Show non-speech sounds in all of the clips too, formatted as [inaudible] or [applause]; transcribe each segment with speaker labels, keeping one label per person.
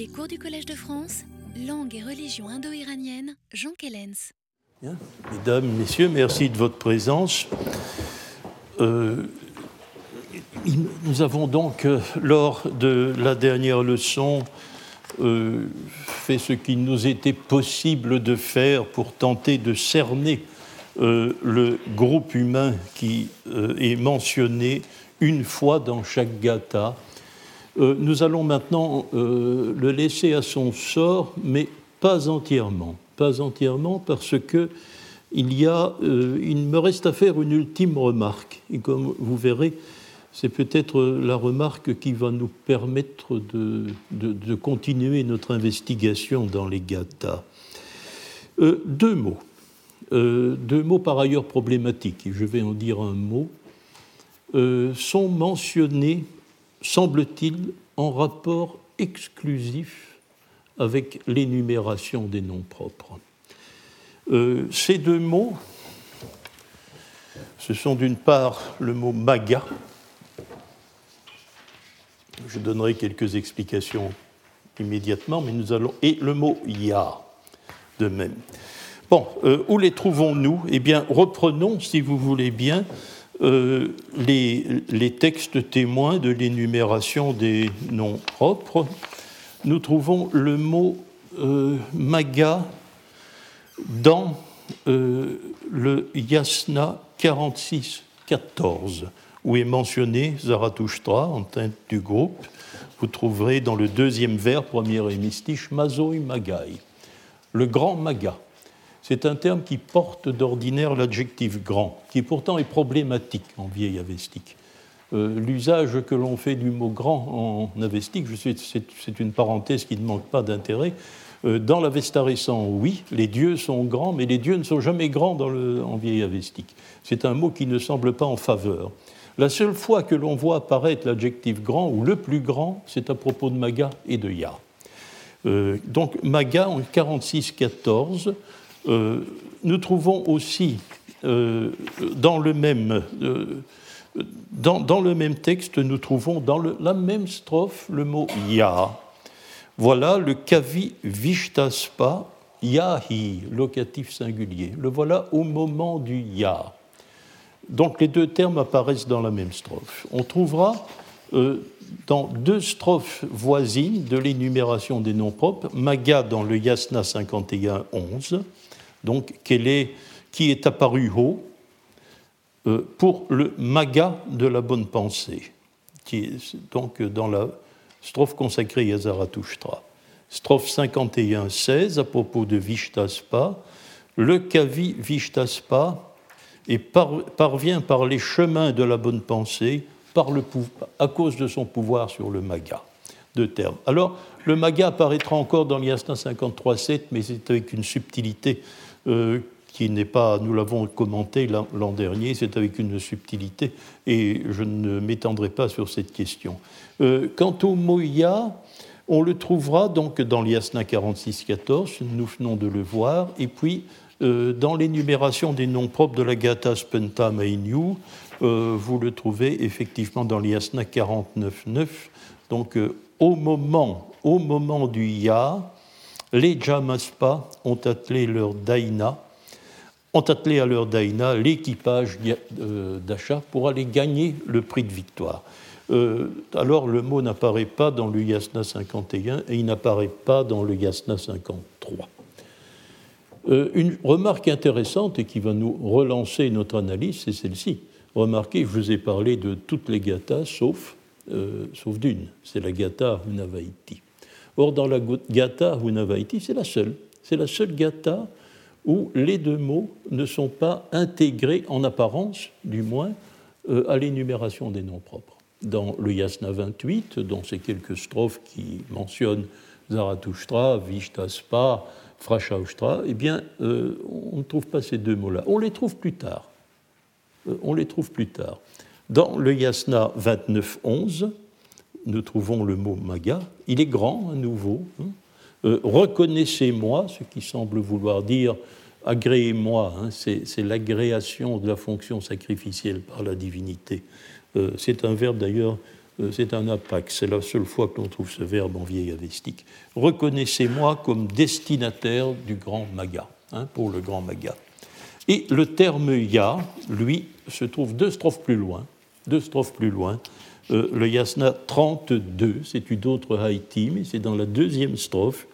Speaker 1: Les cours du Collège de France, langue et religion indo-iranienne, Jean Kellens.
Speaker 2: Mesdames, Messieurs, merci de votre présence. Euh, nous avons donc, euh, lors de la dernière leçon, euh, fait ce qu'il nous était possible de faire pour tenter de cerner le groupe humain qui est mentionné une fois dans chaque gata euh, nous allons maintenant euh, le laisser à son sort, mais pas entièrement. Pas entièrement parce que il, y a, euh, il me reste à faire une ultime remarque. Et comme vous verrez, c'est peut-être la remarque qui va nous permettre de, continuer notre investigation dans les gathas. deux mots. deux mots par ailleurs problématiques, et je vais en dire un mot, sont mentionnés semble-t-il, en rapport exclusif avec l'énumération des noms propres. Euh, ces deux mots, ce sont d'une part le mot maga, je donnerai quelques explications immédiatement, mais nous allons, et le mot ya de même. Bon, euh, où les trouvons-nous? Eh bien, reprenons, si vous voulez bien, euh, les, textes témoins de l'énumération des noms propres, nous trouvons le mot euh, maga dans euh, le Yasna 46-14, où est mentionné Zarathustra en tête du groupe. Vous trouverez dans le deuxième vers, premier hémistiche, Mazoi Magai, le grand maga c'est un terme qui porte d'ordinaire l'adjectif grand, qui pourtant est problématique en vieil avestique. Euh, l'usage que l'on fait du mot grand en avestique, c'est une parenthèse qui ne manque pas d'intérêt. Euh, dans l'Avesta récent, oui, les dieux sont grands, mais les dieux ne sont jamais grands dans le, en vieil avestique. C'est un mot qui ne semble pas en faveur. La seule fois que l'on voit apparaître l'adjectif grand ou le plus grand, c'est à propos de Maga et de Ya. Euh, donc Maga en 46-14 euh, nous trouvons aussi euh, dans, le même, euh, dans, le même texte, nous trouvons dans la même strophe le mot ya. Voilà le kavi vishtaspa yahi, locatif singulier. Le voilà au moment du ya. Donc les deux termes apparaissent dans la même strophe. On trouvera dans deux strophes voisines de l'énumération des noms propres, Maga dans le Yasna 51-11 donc est, qui est apparu haut euh, pour le maga de la bonne pensée, qui est donc dans la strophe consacrée à Zarathustra. Strophe 51-16 à propos de Vishtaspa, le Kavi Vishtaspa et parvient par les chemins de la bonne pensée à cause de son pouvoir sur le maga. Deux termes. Alors, le maga apparaîtra encore dans l'Yasna 53-7, mais c'est avec une subtilité qui n'est pas, nous l'avons commenté l'an dernier, c'est avec une subtilité, et je ne m'étendrai pas sur cette question. Euh, quant au Moya, on le trouvera donc dans l'Yasna 46-14, nous venons de le voir, et puis euh, dans l'énumération des noms propres de la Gata Spenta Mainyu, vous le trouvez effectivement dans l'Yasna 49-9. Donc au, moment, au moment du Ya, les Jamaspa ont attelé leur daïna, ont attelé à leur daïna l'équipage euh, d'achat pour aller gagner le prix de victoire. Euh, alors le mot n'apparaît pas dans le Yasna 51 et il n'apparaît pas dans le Yasna 53. Euh, une remarque intéressante et qui va nous relancer notre analyse, c'est celle-ci. Remarquez, je vous ai parlé de toutes les gathas sauf, d'une, c'est la gata Unavaiti. Or, dans la Gatha Hunavaiti, c'est la seule. C'est la seule Gatha où les deux mots ne sont pas intégrés, en apparence du moins, euh, à l'énumération des noms propres. Dans le Yasna 28, dont ces quelques strophes qui mentionnent Zarathustra, Vishtaspa, Frashaustra, eh bien, euh, on ne trouve pas ces deux mots-là. On les trouve plus tard. Euh, on les trouve plus tard. Dans le Yasna 29.11, nous trouvons le mot maga. Il est grand à nouveau. Hein. Euh, reconnaissez-moi, ce qui semble vouloir dire agréez-moi, hein. c'est l'agréation de la fonction sacrificielle par la divinité. Euh, c'est un verbe d'ailleurs euh, c'est un apax. C'est la seule fois que l'on trouve ce verbe en vieil avestique. Reconnaissez-moi comme destinataire du grand maga, hein, pour le grand maga. Et le terme ya, lui, se trouve deux strophes plus loin, deux strophes plus loin. Euh, le yasna 32, c'est une autre haïti, mais c'est dans la deuxième strophe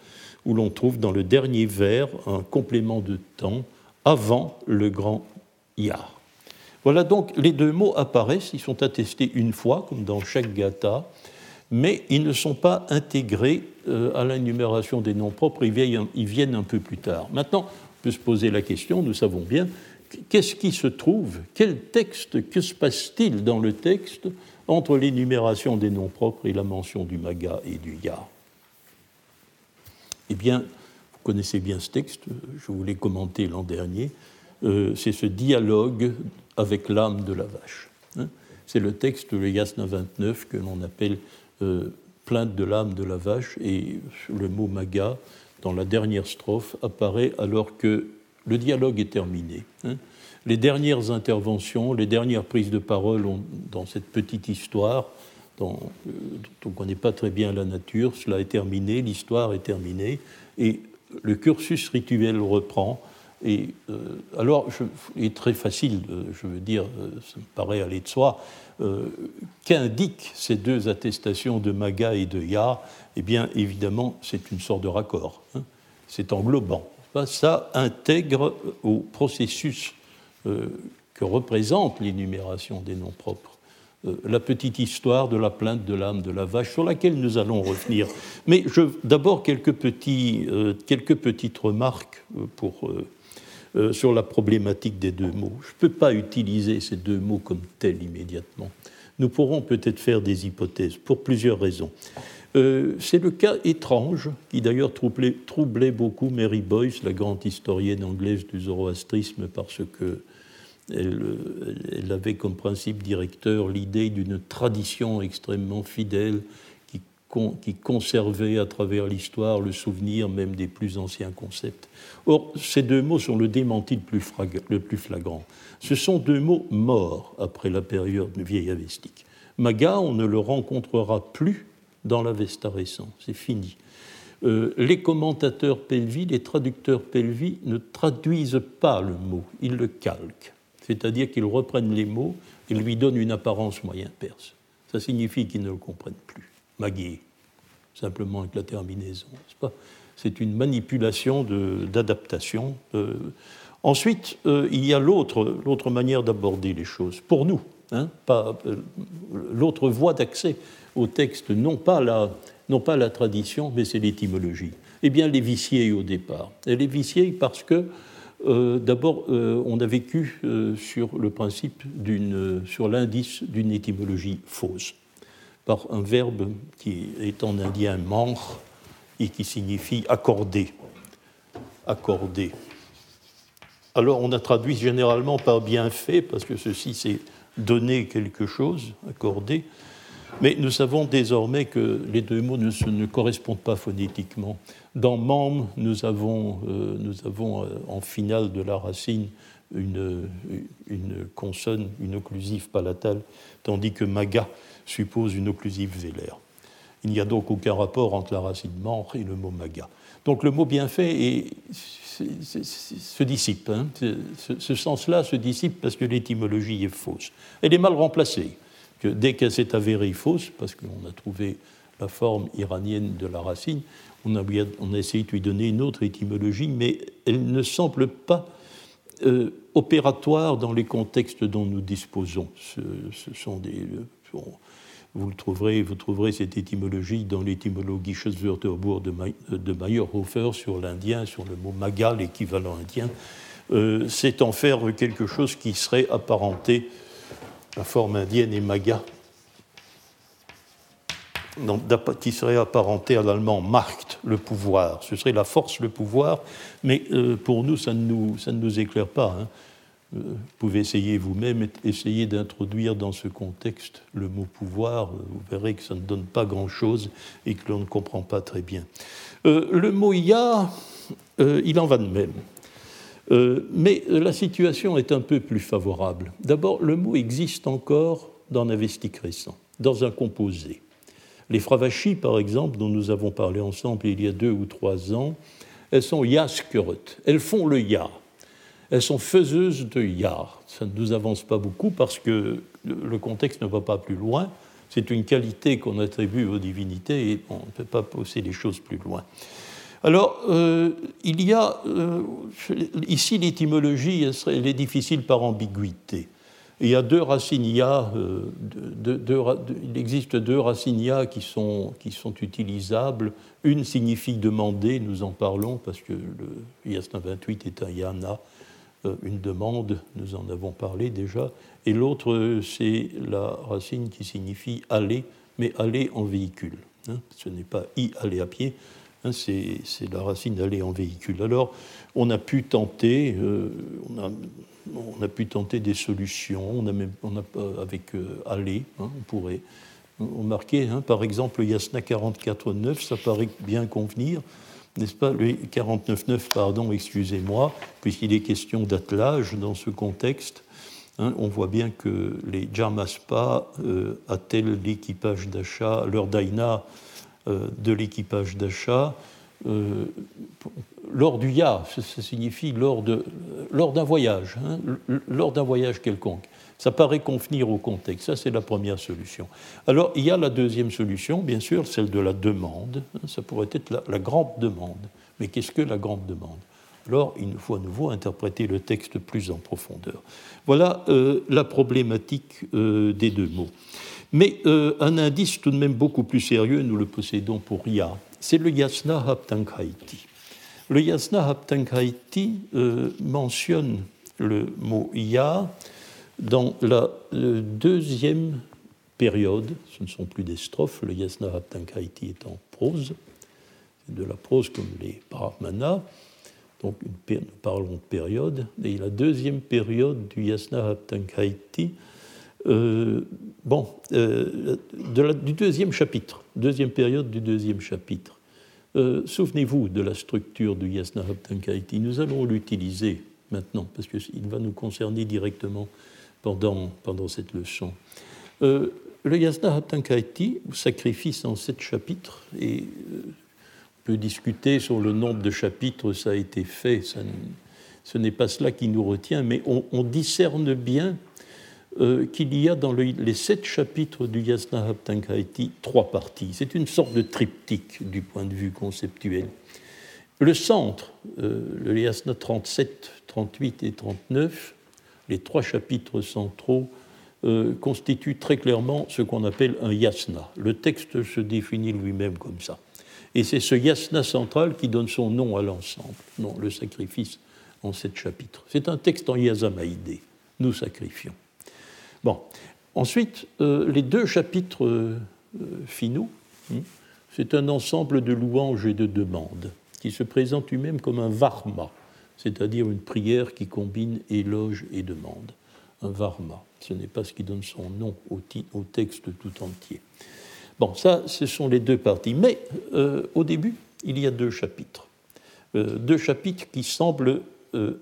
Speaker 2: où l'on trouve dans le dernier vers un complément de temps avant le grand ya. Voilà donc les deux mots apparaissent, ils sont attestés une fois, comme dans chaque gata, mais ils ne sont pas intégrés euh, à l'énumération des noms propres, ils viennent un peu plus tard. Maintenant, on peut se poser la question, nous savons bien, qu'est-ce qui se trouve? Quel texte Que se passe-t-il dans le texte? Entre l'énumération des noms propres et la mention du maga et du ya Eh bien, vous connaissez bien ce texte, je vous l'ai commenté l'an dernier, euh, c'est ce dialogue avec l'âme de la vache. Hein. C'est le texte de Yasna 29 que l'on appelle euh, Plainte de l'âme de la vache, et le mot maga, dans la dernière strophe, apparaît alors que le dialogue est terminé. Hein. Les dernières interventions, les dernières prises de parole dans cette petite histoire, dont, euh, on ne connaît pas très bien la nature, cela est terminé, l'histoire est terminée, et le cursus rituel reprend et euh, alors, il est très facile, euh, je veux dire, ça me paraît aller de soi, qu'indiquent ces deux attestations de Maga et de Ya Eh bien, évidemment, c'est une sorte de raccord. Hein. c'est englobant. Ça intègre au processus que représente l'énumération des noms propres la petite histoire de la plainte de l'âme de la vache, sur laquelle nous allons revenir. Mais d'abord quelques, quelques petites remarques pour euh, sur la problématique des deux mots. Je ne peux pas utiliser ces deux mots comme tels immédiatement. Nous pourrons peut-être faire des hypothèses pour plusieurs raisons. Euh, c'est le cas étrange qui d'ailleurs troublait, beaucoup Mary Boyce, la grande historienne anglaise du zoroastrisme, parce que elle, elle avait comme principe directeur l'idée d'une tradition extrêmement fidèle qui conservait à travers l'histoire le souvenir même des plus anciens concepts. Or, ces deux mots sont le démenti le plus, le plus flagrant. Ce sont deux mots morts après la période vieille avestique. Maga, on ne le rencontrera plus dans l'Avesta récent, c'est fini. Euh, les commentateurs pelvi, les traducteurs pelvi ne traduisent pas le mot, ils le calquent. C'est-à-dire qu'ils reprennent les mots et lui donnent une apparence moyen perse. Ça signifie qu'ils ne le comprennent plus. Magui, simplement avec la terminaison. C'est une manipulation d'adaptation. Euh. Ensuite, euh, il y a l'autre manière d'aborder les choses, pour nous, hein, pas l'autre voie d'accès au texte, non pas la, non pas la tradition, mais c'est l'étymologie. Eh bien, les viciers au départ. Et les viciers parce que, d'abord, on a vécu sur le principe d'une, sur l'indice d'une étymologie fausse par un verbe qui est en indien manch et qui signifie accorder. Accorder. Alors on a traduit généralement par bienfait, parce que ceci c'est donner quelque chose, accorder. Mais nous savons désormais que les deux mots ne, correspondent pas phonétiquement. Dans mam, nous avons, euh, nous avons euh, en finale de la racine une, consonne, une occlusive palatale, tandis que maga suppose une occlusive vélaire. Il n'y a donc aucun rapport entre la racine membre et le mot maga. Donc le mot bienfait se dissipe. Hein. Ce, sens-là se dissipe parce que l'étymologie est fausse. Elle est mal remplacée. Dès qu'elle s'est avérée fausse, parce qu'on a trouvé la forme iranienne de la racine, on a, essayé de lui donner une autre étymologie, mais elle ne semble pas euh, opératoire dans les contextes dont nous disposons. Des, vous, le trouverez, vous trouverez cette étymologie dans l'étymologie Wörterbuch de, de Meyerhofer sur l'indien, sur le mot maga, l'équivalent indien. Euh, c'est en faire quelque chose qui serait apparenté, la forme indienne et maga, qui serait apparenté à l'allemand Macht, le pouvoir. Ce serait la force, le pouvoir, mais euh, pour nous, ça ne nous, ça ne nous éclaire pas. Hein. Euh, vous pouvez essayer vous-même, essayer d'introduire dans ce contexte le mot pouvoir. Vous verrez que ça ne donne pas grand-chose et que l'on ne comprend pas très bien. Euh, le mot ya, il en va de même. Mais la situation est un peu plus favorable. D'abord, le mot existe encore dans l'avestique récent. dans un composé. Les fravachis, par exemple, dont nous avons parlé ensemble il y a deux ou trois ans, elles sont yaskeret, elles font le ya. Elles sont faiseuses de ya. Ça ne nous avance pas beaucoup parce que le contexte ne va pas plus loin. C'est une qualité qu'on attribue aux divinités et on ne peut pas pousser les choses plus loin. Alors, euh, il y a euh, ici l'étymologie, elle est difficile par ambiguïté. Il y a deux racines ya, euh, il existe deux racines ya qui sont, qui sont utilisables. Une signifie demander, nous en parlons parce que le yasna 28 est un yana, une demande, nous en avons parlé déjà. Et l'autre, c'est la racine qui signifie aller, mais aller en véhicule. Hein. Ce n'est pas y aller à pied, Hein, c'est la racine d'aller en véhicule. Alors, on a pu tenter, euh, on, a, pu tenter des solutions. On a même, on a, euh, avec euh, aller, hein, on pourrait remarquer, hein, par exemple, le Yasna 44.9, ça paraît bien convenir, n'est-ce pas? Le 49.9, pardon, excusez-moi, puisqu'il est question d'attelage dans ce contexte. on voit bien que les Jarmaspa attellent l'équipage d'achat, leur daina euh, de l'équipage d'achat euh, lors du ya, ça signifie lors, d'un voyage, hein, lors d'un voyage quelconque. Ça paraît convenir au contexte, ça c'est la première solution. Alors il y a la deuxième solution, bien sûr, celle de la demande, hein, ça pourrait être la, grande demande. Mais qu'est-ce que la grande demande? Alors, il nous faut à nouveau interpréter le texte plus en profondeur. Voilà euh, la problématique des deux mots. Mais euh, un indice tout de même beaucoup plus sérieux, nous le possédons pour Ya, c'est le Yasna Haptankaiti. Le Yasna Haptankaiti euh, mentionne le mot Ya dans la deuxième période, ce ne sont plus des strophes, le Yasna Haptankaiti est en prose, c'est de la prose comme les Brahmanas, donc nous parlons de période, et la deuxième période du Yasna Haptankaiti euh, bon, euh, du deuxième chapitre, deuxième période du deuxième chapitre. Euh, souvenez-vous de la structure du Yasna. Nous allons l'utiliser maintenant, parce qu'il va nous concerner directement pendant, pendant cette leçon. le Yasna Haptankaiti, sacrifice en sept chapitres, et on peut discuter sur le nombre de chapitres, ça a été fait, ce n'est pas cela qui nous retient, mais on discerne bien euh, qu'il y a dans les sept chapitres du Yasna Haptankaiti trois parties. C'est une sorte de triptyque du point de vue conceptuel. Le centre, euh, le Yasna 37, 38 et 39, les trois chapitres centraux, euh, constituent très clairement ce qu'on appelle un yasna. Le texte se définit lui-même comme ça. Et c'est ce yasna central qui donne son nom à l'ensemble, non, le sacrifice en sept chapitres. C'est un texte en yasamaïdé. Nous sacrifions. Ensuite, euh, les deux chapitres euh, finaux, hein, c'est un ensemble de louanges et de demandes qui se présentent lui-même comme un varma, c'est-à-dire une prière qui combine éloge et demande. Un varma, ce n'est pas ce qui donne son nom au, texte tout entier. Bon, ça, ce sont les deux parties. Mais euh, au début, il y a deux chapitres. deux chapitres qui semblent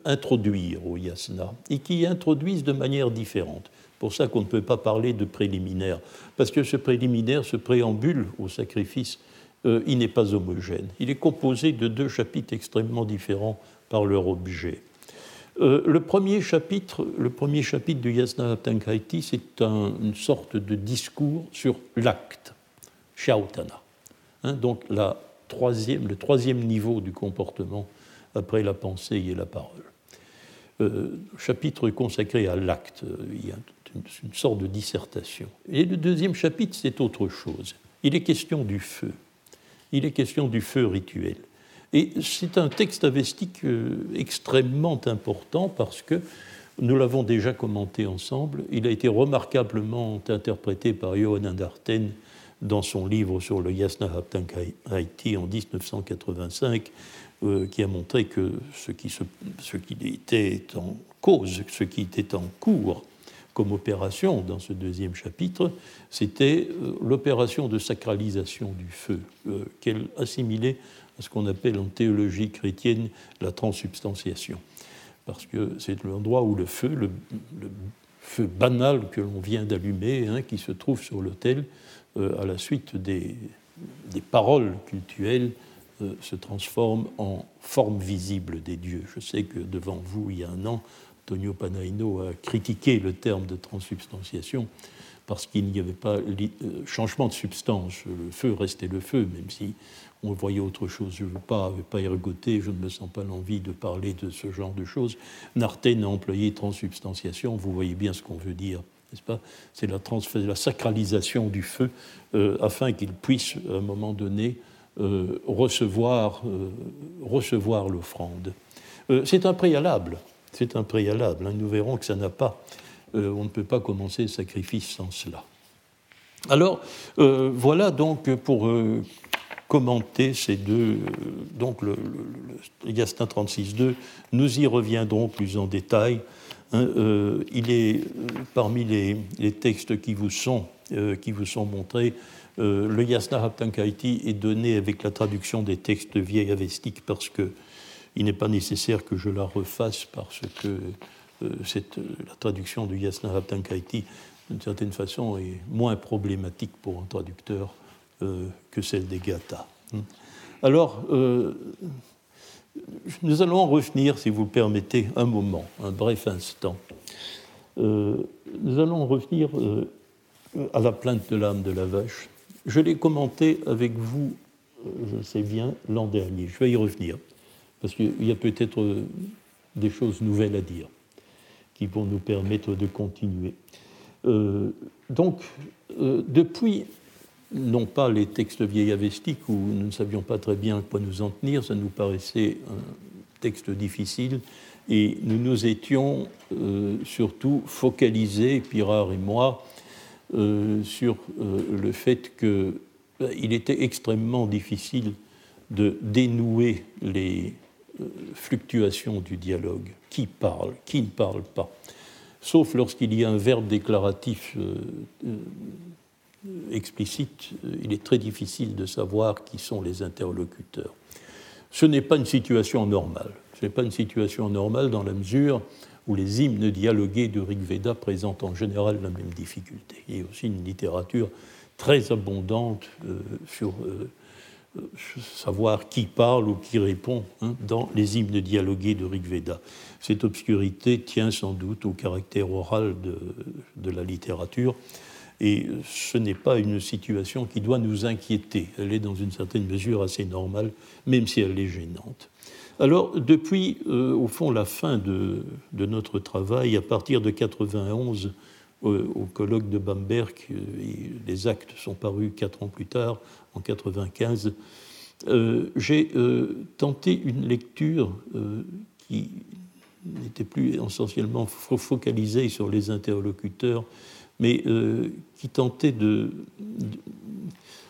Speaker 2: introduire au yasna et qui introduisent de manière différente pour ça qu'on ne peut pas parler de préliminaire, parce que ce préliminaire, ce préambule au sacrifice, euh, il n'est pas homogène. Il est composé de deux chapitres extrêmement différents par leur objet. Euh, le, premier chapitre, le premier chapitre du Yasna Tankaiti, c'est une sorte de discours sur l'acte, Shautana. Hein, donc le troisième niveau du comportement après la pensée et la parole. Euh, chapitre consacré à l'acte. Une sorte de dissertation. Et le deuxième chapitre, c'est autre chose. Il est question du feu. Il est question du feu rituel. Et c'est un texte avestique euh, extrêmement important parce que nous l'avons déjà commenté ensemble. Il a été remarquablement interprété par Johan Darten dans son livre sur le Yasna Haiti en 1985, euh, qui a montré que ce qui était en cause, ce qui était en cours comme opération dans ce deuxième chapitre, c'était euh, l'opération de sacralisation du feu, euh, qu'elle assimilait à ce qu'on appelle en théologie chrétienne la transsubstantiation. Parce que c'est l'endroit où le feu, le, feu banal que l'on vient d'allumer, hein, qui se trouve sur l'autel à la suite des, des paroles cultuelles se transforment en forme visible des dieux. Je sais que devant vous, il y a un an, Antonio Panaino a critiqué le terme de transsubstantiation parce qu'il n'y avait pas changement de substance. Le feu restait le feu, même si on voyait autre chose. Je ne veux pas, pas je ne me sens pas l'envie de parler de ce genre de choses. Narten a employé transsubstantiation, vous voyez bien ce qu'on veut dire, n'est-ce pas? C'est la, la, sacralisation du feu euh, afin qu'il puisse, à un moment donné, euh, euh, recevoir l'offrande. c'est un préalable, c'est un préalable. Hein. Nous verrons que ça n'a pas, on ne peut pas commencer le sacrifice sans cela. Alors, voilà donc pour commenter ces deux. Donc, le, le, 36.2, nous y reviendrons plus en détail. Hein, euh, il est euh, parmi les, textes qui vous sont, euh, qui vous sont montrés. le Yasna Haptankaiti est donné avec la traduction des textes vieilles avestiques parce que il n'est pas nécessaire que je la refasse parce que cette, la traduction du Yasna Haptankaiti, d'une certaine façon, est moins problématique pour un traducteur euh, que celle des Gata. Alors, euh, nous allons revenir, si vous le permettez, un moment, un bref instant. Euh, nous allons revenir à la plainte de l'âme de la vache. Je l'ai commenté avec vous, je sais bien, l'an dernier. Je vais y revenir, parce qu'il y a peut-être des choses nouvelles à dire qui vont nous permettre de continuer. donc, depuis non pas les textes vieillavestiques où nous ne savions pas très bien à quoi nous en tenir, ça nous paraissait un texte difficile, et nous nous étions euh, surtout focalisés, Pirard et moi, euh, sur euh, le fait qu'il était extrêmement difficile de dénouer les fluctuations du dialogue. Qui parle Qui ne parle pas Sauf lorsqu'il y a un verbe déclaratif explicite, il est très difficile de savoir qui sont les interlocuteurs. Ce n'est pas une situation normale. Ce n'est pas une situation normale dans la mesure où les hymnes dialogués de Rigveda présentent en général la même difficulté. Il y a aussi une littérature très abondante euh, sur euh, euh, savoir qui parle ou qui répond hein, dans les hymnes dialogués de Rigveda. Cette obscurité tient sans doute au caractère oral de, de la littérature et ce n'est pas une situation qui doit nous inquiéter. Elle est dans une certaine mesure assez normale, même si elle est gênante. Alors, depuis, euh, au fond, la fin de, notre travail, à partir de 91, euh, au colloque de Bamberg, euh, les actes sont parus quatre ans plus tard, en 95, j'ai tenté une lecture qui n'était plus essentiellement focalisée sur les interlocuteurs, mais euh, qui tentait de,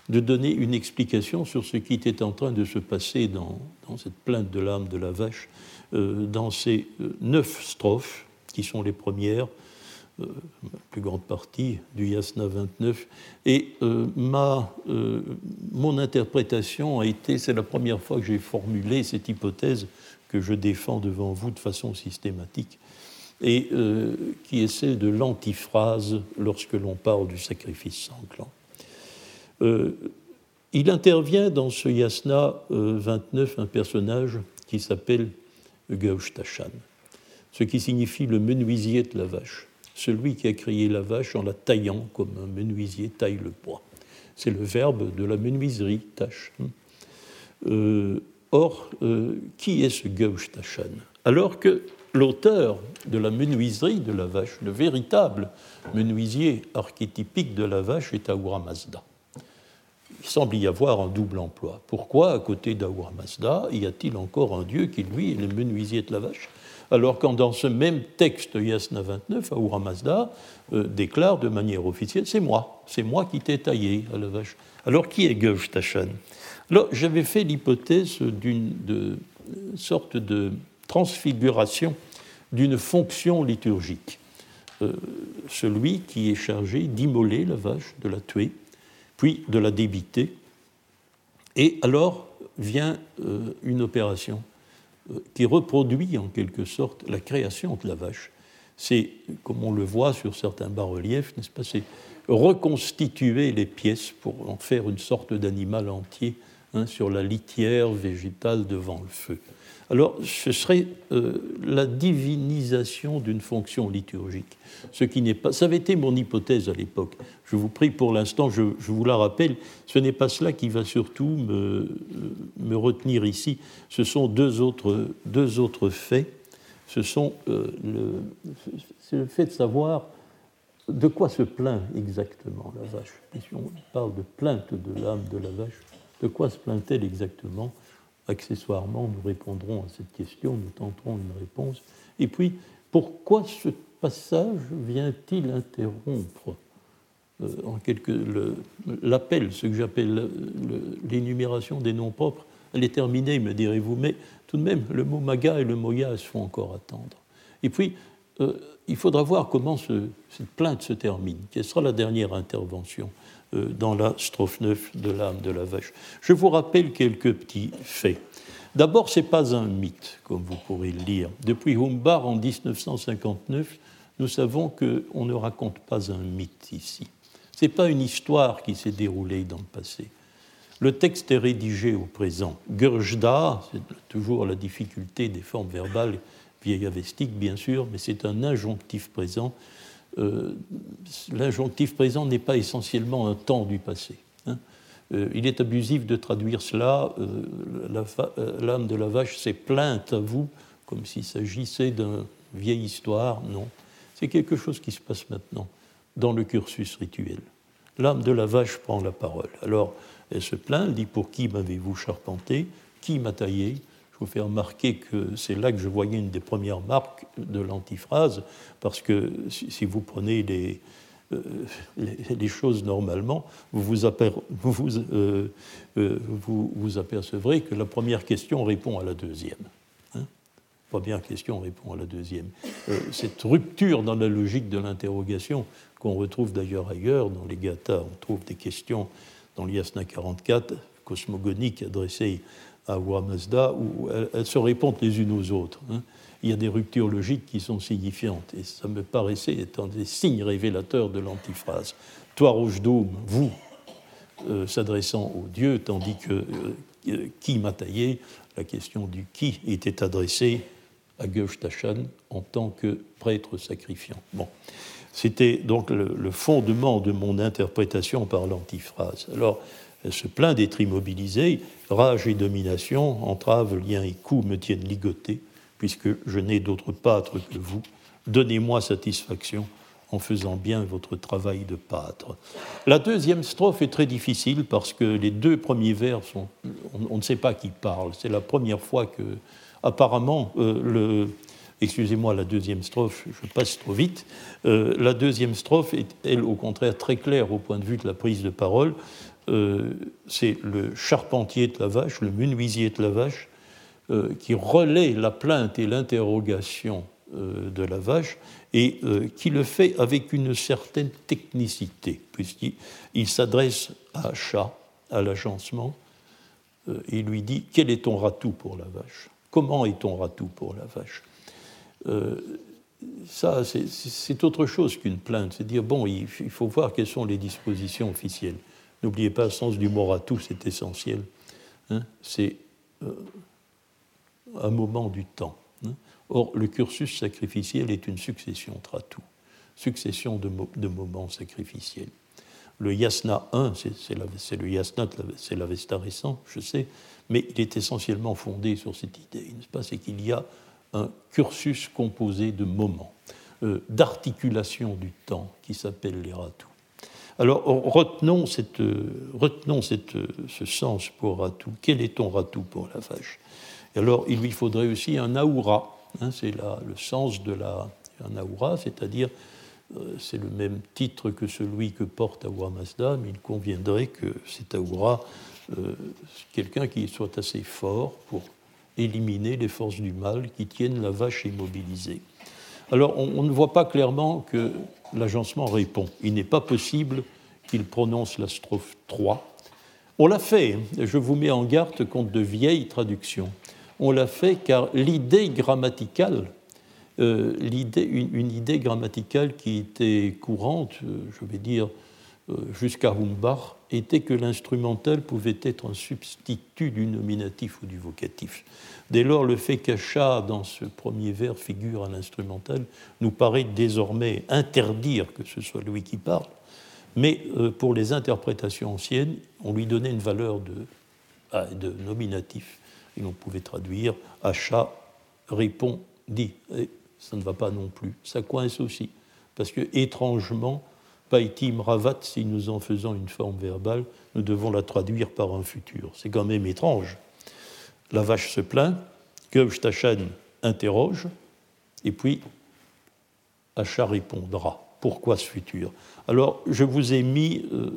Speaker 2: donner une explication sur ce qui était en train de se passer dans, cette plainte de l'âme de la vache, euh, dans ces euh, neuf strophes, qui sont les premières, la plus grande partie du Yasna 29. Et ma, mon interprétation a été, c'est la première fois que j'ai formulé cette hypothèse que je défends devant vous de façon systématique, et euh, qui celle de l'antiphrase lorsque l'on parle du sacrifice sanglant. Euh, il intervient dans ce yasna 29 euh, un personnage qui s'appelle Gauchtachan, ce qui signifie le menuisier de la vache, celui qui a créé la vache en la taillant comme un menuisier taille le bois. C'est le verbe de la menuiserie, tâche. or, qui est ce Gauchtachan Alors que l'auteur de la menuiserie de la vache, le véritable menuisier archétypique de la vache est Ahura Mazda. Il semble y avoir un double emploi. Pourquoi, à côté d'Ahura Mazda, y a-t-il encore un dieu qui, lui, est le menuisier de la vache? Alors quand dans ce même texte Yasna 29, Ahura Mazda euh, déclare de manière officielle C'est moi, c'est moi qui t'ai taillé à la vache. Alors qui est Geush Tachan Alors j'avais fait l'hypothèse d'une sorte de transfiguration d'une fonction liturgique. Euh, celui qui est chargé d'immoler la vache, de la tuer, puis de la débiter. Et alors vient euh, une opération qui reproduit en quelque sorte la création de la vache, c'est, comme on le voit sur certains bas-reliefs, n'est-ce pas, c'est reconstituer les pièces pour en faire une sorte d'animal entier hein, sur la litière végétale devant le feu. Alors, ce serait euh, la divinisation d'une fonction liturgique, ce qui n'est pas. Ça avait été mon hypothèse à l'époque. Je vous prie pour l'instant, je, vous la rappelle, ce n'est pas cela qui va surtout me, me, retenir ici. Ce sont deux autres, deux autres faits. Ce sont euh, le, le fait de savoir de quoi se plaint exactement la vache. si on parle de plainte de l'âme de la vache, de quoi se plaint-elle exactement accessoirement, nous répondrons à cette question, nous tenterons une réponse. Et puis, pourquoi ce passage vient-il interrompre? Euh, en quelque l'appel, ce que j'appelle l'énumération des noms propres Elle est terminée, me direz-vous, mais tout de même, le mot maga et le moya se font encore attendre. Et puis, euh, il faudra voir comment cette plainte se termine. Quelle sera la dernière intervention? euh, dans la strophe 9 de l'âme de la vache. Je vous rappelle quelques petits faits. D'abord, ce n'est pas un mythe, comme vous pourrez le lire. Depuis Humbard en 1959, nous savons qu'on ne raconte pas un mythe ici. Ce n'est pas une histoire qui s'est déroulée dans le passé. Le texte est rédigé au présent. Gurjda, c'est toujours la difficulté des formes verbales vieillavestiques, bien sûr, mais c'est un injonctif présent euh, l'injonctif présent n'est pas essentiellement un temps du passé. Hein. Euh, il est abusif de traduire cela, euh, l'âme de la vache s'est plainte à vous, comme s'il s'agissait d'une vieille histoire. Non, c'est quelque chose qui se passe maintenant dans le cursus rituel. L'âme de la vache prend la parole. Alors, elle se plaint, elle dit Pour qui m'avez-vous charpenté? Qui m'a taillé? Je vous fais remarquer que c'est là que je voyais une des premières marques de l'antiphrase, parce que si vous prenez les, euh, choses normalement, vous vous, vous, euh, euh, vous, vous, apercevrez que la première question répond à la deuxième. Hein première question répond à la deuxième. cette rupture dans la logique de l'interrogation, qu'on retrouve d'ailleurs ailleurs, dans les Gathas, on trouve des questions dans l'Yasna 44, cosmogoniques adressées à Mazda, où elles, se répondent les unes aux autres. Hein. Il y a des ruptures logiques qui sont signifiantes, et ça me paraissait être des signes révélateurs de l'antiphrase. Toi, Rochedoum, vous, euh, s'adressant au Dieu, tandis que euh, euh, qui m'a taillé, la question du qui était adressée à Geush Tachan en tant que prêtre sacrifiant. Bon. C'était donc le, fondement de mon interprétation par l'antiphrase. Alors, elle se plaint d'être immobilisée. Rage et domination, entrave, lien et coups me tiennent ligoté, puisque je n'ai d'autre pâtre que vous. Donnez-moi satisfaction en faisant bien votre travail de pâtre. La deuxième strophe est très difficile parce que les deux premiers vers sont. On, ne sait pas qui parle. C'est la première fois que. Apparemment, euh, le. Excusez-moi, la deuxième strophe, je passe trop vite. Euh, la deuxième strophe est, elle, au contraire, très claire au point de vue de la prise de parole. Euh, c'est le charpentier de la vache, le menuisier de la vache, euh, qui relaie la plainte et l'interrogation de la vache et qui le fait avec une certaine technicité, puisqu'il s'adresse à Chat, à l'agencement, et lui dit Quel est ton ratou pour la vache? Comment est ton ratou pour la vache? Ça, c'est autre chose qu'une plainte. C'est dire, bon, il faut voir quelles sont les dispositions officielles. N'oubliez pas le sens du mot tout, c'est essentiel. Hein. c'est euh, un moment du temps. Hein. Or, le cursus sacrificiel est une succession tratou, succession de, de, moments sacrificiels. Le yasna 1, c'est le yasna, c'est l'avesta récent, je sais, mais il est essentiellement fondé sur cette idée, n'est-ce pas? C'est qu'il y a un cursus composé de moments, euh, d'articulation du temps qui s'appelle les ratou. Alors retenons, cette, retenons cette, ce sens pour Ratou. Quel est ton Ratou pour la vache? Alors il lui faudrait aussi un Aoura. Hein, c'est le sens de la. Un Aoura, c'est-à-dire, euh, c'est le même titre que celui que porte Aoura Mazda, mais il conviendrait que cet Aoura, euh, quelqu'un qui soit assez fort pour éliminer les forces du mal qui tiennent la vache immobilisée. Alors on ne voit pas clairement que l'agencement répond. Il n'est pas possible qu'il prononce la strophe 3. On l'a fait, je vous mets en garde contre de vieilles traductions. On l'a fait car l'idée grammaticale euh, une, idée grammaticale qui était courante, euh, je vais dire jusqu'à Humbach, était que l'instrumental pouvait être un substitut du nominatif ou du vocatif. Dès lors, le fait qu'Acha, dans ce premier vers, figure à l'instrumental, nous paraît désormais interdire que ce soit lui qui parle, mais pour les interprétations anciennes, on lui donnait une valeur de, ah, nominatif, et l'on pouvait traduire Acha répond, dit ça ne va pas non plus. Ça coince aussi. Parce que, étrangement, Paitim Ravat, si nous en faisons une forme verbale, nous devons la traduire par un futur. C'est quand même étrange. La vache se plaint, Tachan interroge, et puis Acha répondra. Pourquoi ce futur? Alors, je vous ai mis euh,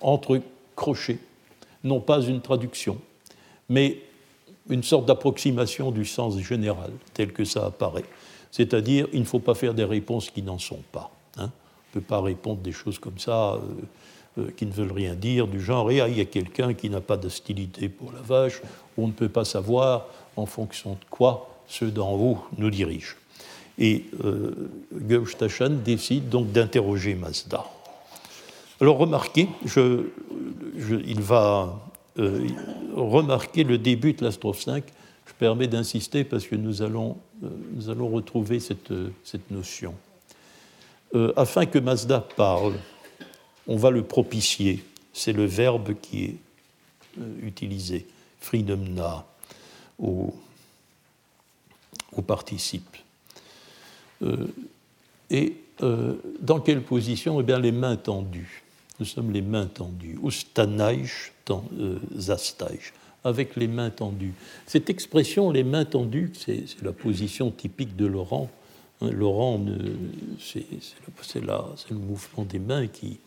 Speaker 2: entre crochets, non pas une traduction, mais une sorte d'approximation du sens général, tel que ça apparaît. C'est-à-dire, il ne faut pas faire des réponses qui n'en sont pas. Ne pas répondre des choses comme ça euh, euh, qui ne veulent rien dire, du genre, et, il y a quelqu'un qui n'a pas d'hostilité pour la vache, on ne peut pas savoir en fonction de quoi ceux d'en haut nous dirigent. Et euh, décide donc d'interroger Mazda. Alors remarquez, il va euh, remarquer le début de la strophe 5 permet d'insister parce que nous allons, nous allons retrouver cette, cette notion. Euh, afin que Mazda parle, on va le propicier. C'est le verbe qui est euh, utilisé, freedomna, au, au participe. et dans quelle position? Eh bien, les mains tendues. Nous sommes les mains tendues. Ustanaish, zastaïch avec les mains tendues. Cette expression, les mains tendues, c'est la position typique de Laurent. Hein, Laurent, c'est le mouvement des mains qui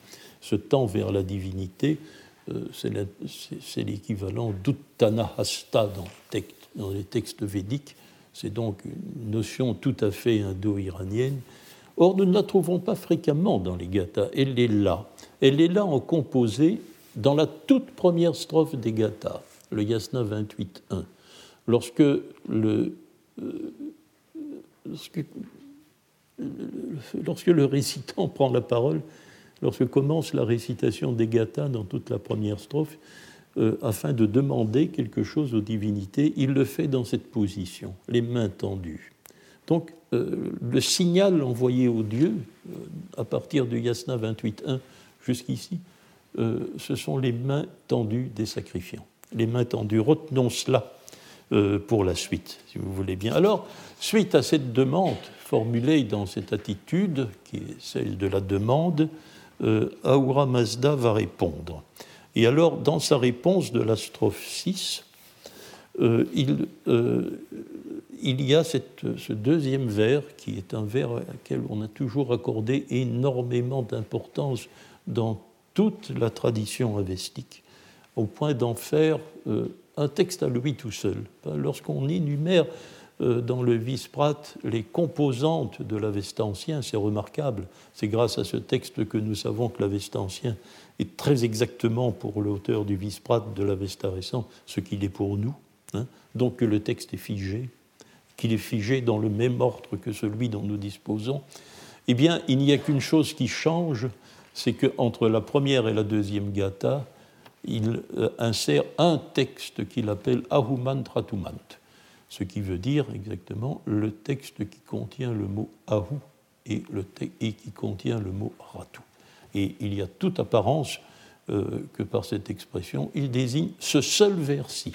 Speaker 2: se tend vers la divinité. Euh, c'est l'équivalent d'Uttana Hasta dans, les textes védiques. C'est donc une notion tout à fait indo-iranienne. Or, nous ne la trouvons pas fréquemment dans les gathas. Elle est là. Elle est là en composé dans la toute première strophe des gathas le Yasna 28.1, lorsque le, euh, le récitant [laughs] prend la parole, lorsque commence la récitation des gathas dans toute la première strophe, euh, afin de demander quelque chose aux divinités, il le fait dans cette position, les mains tendues. Donc, euh, le signal envoyé aux dieux, à partir du Yasna 28.1 jusqu'ici, ce sont les mains tendues des sacrifiants les mains tendues. Retenons cela euh, pour la suite, si vous voulez bien. Alors, suite à cette demande formulée dans cette attitude, qui est celle de la demande, euh, Ahura Mazda va répondre. Et alors, dans sa réponse de la strophe 6, euh, il, il, y a ce deuxième vers qui est un vers auquel on a toujours accordé énormément d'importance dans toute la tradition avestique au point d'en faire euh, un texte à lui tout seul. Lorsqu'on énumère euh, dans le Visprat les composantes de l'Avesta ancien, c'est remarquable. C'est grâce à ce texte que nous savons que l'Avesta ancien est très exactement pour l'auteur du Visprat de l'Avesta récent ce qu'il est pour nous. Hein. Donc que le texte est figé, qu'il est figé dans le même ordre que celui dont nous disposons. Eh bien, il n'y a qu'une chose qui change, c'est qu'entre la première et la deuxième gata, il euh, insère un texte qu'il appelle Ahuman Tratumant, ce qui veut dire exactement le texte qui contient le mot Ahu et, le et qui contient le mot Ratu. Et il y a toute apparence euh, que par cette expression, il désigne ce seul vers-ci,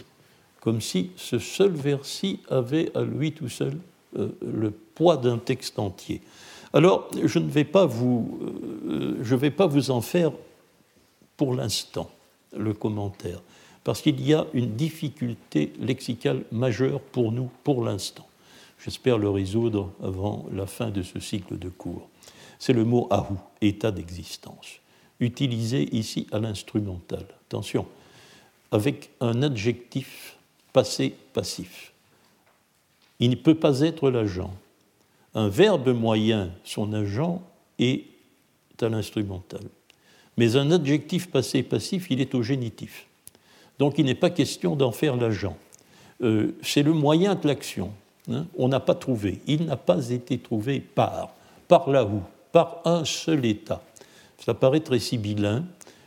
Speaker 2: comme si ce seul vers-ci avait à lui tout seul euh, le poids d'un texte entier. Alors, je ne vais pas vous, je vais pas vous en faire pour l'instant le commentaire, parce qu'il y a une difficulté lexicale majeure pour nous pour l'instant. J'espère le résoudre avant la fin de ce cycle de cours. C'est le mot ahu, état d'existence, utilisé ici à l'instrumental. Attention, avec un adjectif passé passif. Il ne peut pas être l'agent. Un verbe moyen, son agent, est à l'instrumental. Mais un adjectif passé passif, il est au génitif. Donc il n'est pas question d'en faire l'agent. Euh, c'est le moyen de l'action. Hein. on n'a pas trouvé. Il n'a pas été trouvé par. Par là où Par un seul État. Ça paraît très sibyllin.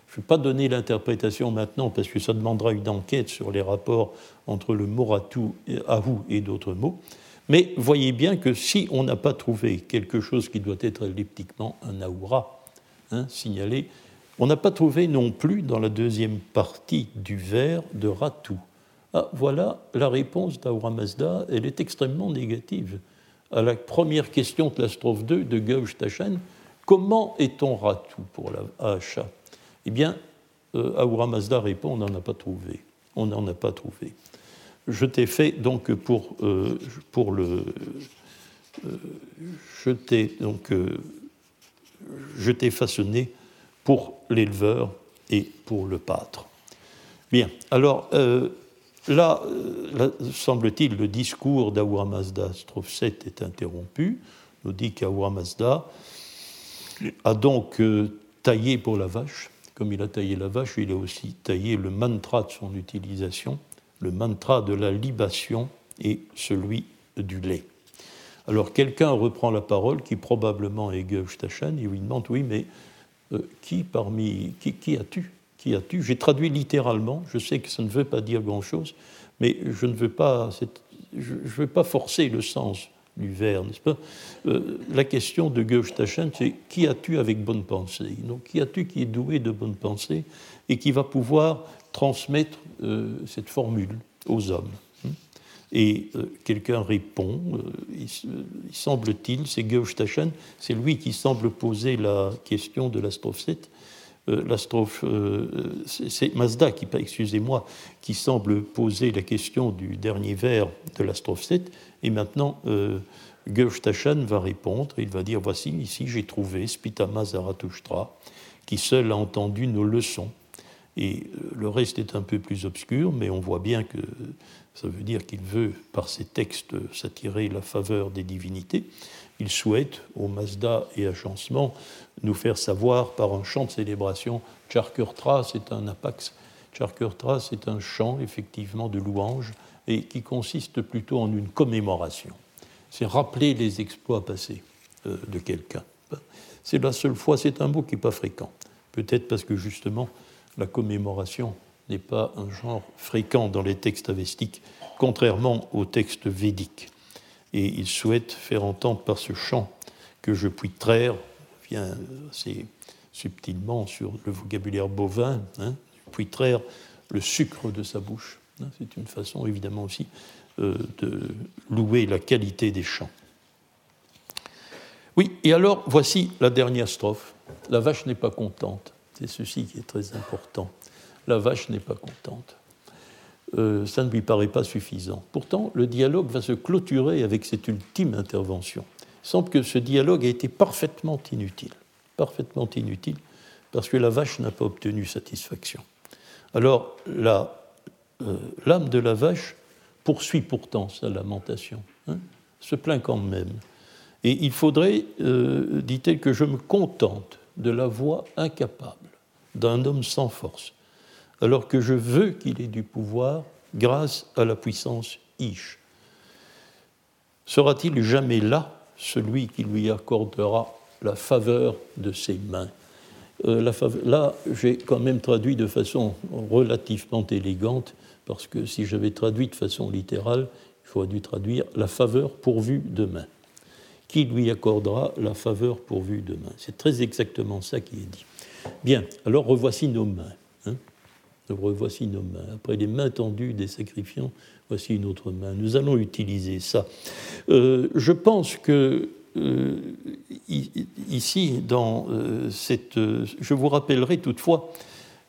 Speaker 2: Je ne vais pas donner l'interprétation maintenant parce que ça demandera une enquête sur les rapports entre le mot Ahou et d'autres mots. Mais voyez bien que si on n'a pas trouvé quelque chose qui doit être elliptiquement un Aoura hein, signalé, on n'a pas trouvé non plus dans la deuxième partie du vers de Ratou. Ah, voilà la réponse d'Aura Mazda, elle est extrêmement négative. À la première question de la strophe 2 de Gauche Tachen, comment est-on Ratou pour la Hacha Eh bien, euh, Mazda répond on n'en a pas trouvé. On n'en a pas trouvé je t'ai fait donc pour, euh, pour le. Euh, je t'ai donc. Euh, je t'ai façonné pour l'éleveur et pour le pâtre. Bien, alors là, semble-t-il, le discours d'Aoura Mazda, strophe 7, est interrompu. Nous dit qu'Aoura Mazda a donc taillé pour la vache. Comme il a taillé la vache, il a aussi taillé le mantra de son utilisation le mantra de la libation et celui du lait. Alors quelqu'un reprend la parole, qui probablement est Geuch et lui demande Oui, mais euh, qui parmi. Qui, as-tu Qui as-tu? J'ai traduit littéralement, je sais que ça ne veut pas dire grand-chose, mais je ne veux pas, je, veux pas forcer le sens du vers, n'est-ce pas? Euh, La question de Geuch c'est Qui as-tu avec bonne pensée? Donc qui as-tu qui est doué de bonne pensée et qui va pouvoir transmettre euh, cette formule aux hommes? Et euh, quelqu'un répond, euh, il, semble-t-il, c'est Taschen, c'est lui qui semble poser la question de la strophe 7. la strophe, c'est Mazda, qui, excusez-moi, qui semble poser la question du dernier vers de la strophe 7. Et maintenant, euh, Taschen va répondre, il va dire Voici, ici j'ai trouvé Spitama Zarathustra, qui seul a entendu nos leçons et le reste est un peu plus obscur, mais on voit bien que ça veut dire qu'il veut, par ses textes, s'attirer la faveur des divinités. Il souhaite, au Mazda et à Chancement, nous faire savoir par un chant de célébration. Charkurtra, c'est un apax. Charkurtra, c'est un chant, effectivement, de louange, et qui consiste plutôt en une commémoration. C'est rappeler les exploits passés euh, de quelqu'un. C'est la seule fois, c'est un mot qui n'est pas fréquent. Peut-être parce que justement, la commémoration n'est pas un genre fréquent dans les textes avestiques, contrairement aux textes védiques. Et il souhaite faire entendre par ce chant que je puis traire, vient assez subtilement sur le vocabulaire bovin, hein, puis traire le sucre de sa bouche. Hein. C'est une façon évidemment aussi euh, de louer la qualité des chants. Oui, et alors voici la dernière strophe. La vache n'est pas contente. C'est ceci qui est très important. La vache n'est pas contente. Euh, ça ne lui paraît pas suffisant. Pourtant, le dialogue va se clôturer avec cette ultime intervention. Il semble que ce dialogue a été parfaitement inutile. Parfaitement inutile, parce que la vache n'a pas obtenu satisfaction. Alors, euh, l'âme de la vache poursuit pourtant sa lamentation, hein, se plaint quand même. Et il faudrait, euh, dit-elle, que je me contente de la voix incapable d'un homme sans force, alors que je veux qu'il ait du pouvoir grâce à la puissance Ish. Sera-t-il jamais là celui qui lui accordera la faveur de ses mains? Euh, Là, j'ai quand même traduit de façon relativement élégante, parce que si j'avais traduit de façon littérale, il faudrait dû traduire la faveur pourvue de mains. Qui lui accordera la faveur pourvue de mains C'est très exactement ça qui est dit. Bien, alors revoici nos mains. Revoici nos mains. Après les mains tendues des sacrifiants, voici une autre main. Nous allons utiliser ça. Euh, je pense que euh, ici, dans euh, cette. je vous rappellerai toutefois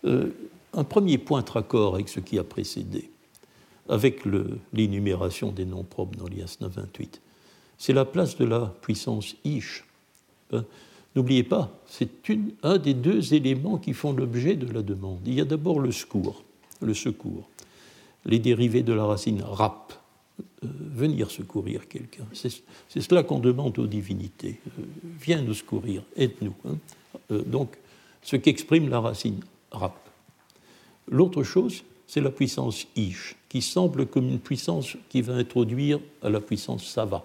Speaker 2: un premier point raccord avec ce qui a précédé, avec l'énumération des noms propres dans l'IASNA 28. C'est la place de la puissance Ish. Hein. N'oubliez pas, c'est un des deux éléments qui font l'objet de la demande. Il y a d'abord le secours, le secours, les dérivés de la racine rap, euh, venir secourir quelqu'un. C'est cela qu'on demande aux divinités. Euh, viens nous secourir, aide-nous. Hein. Euh, donc, ce qu'exprime la racine rap. L'autre chose, c'est la puissance ish. qui semble comme une puissance qui va introduire à la puissance Sava,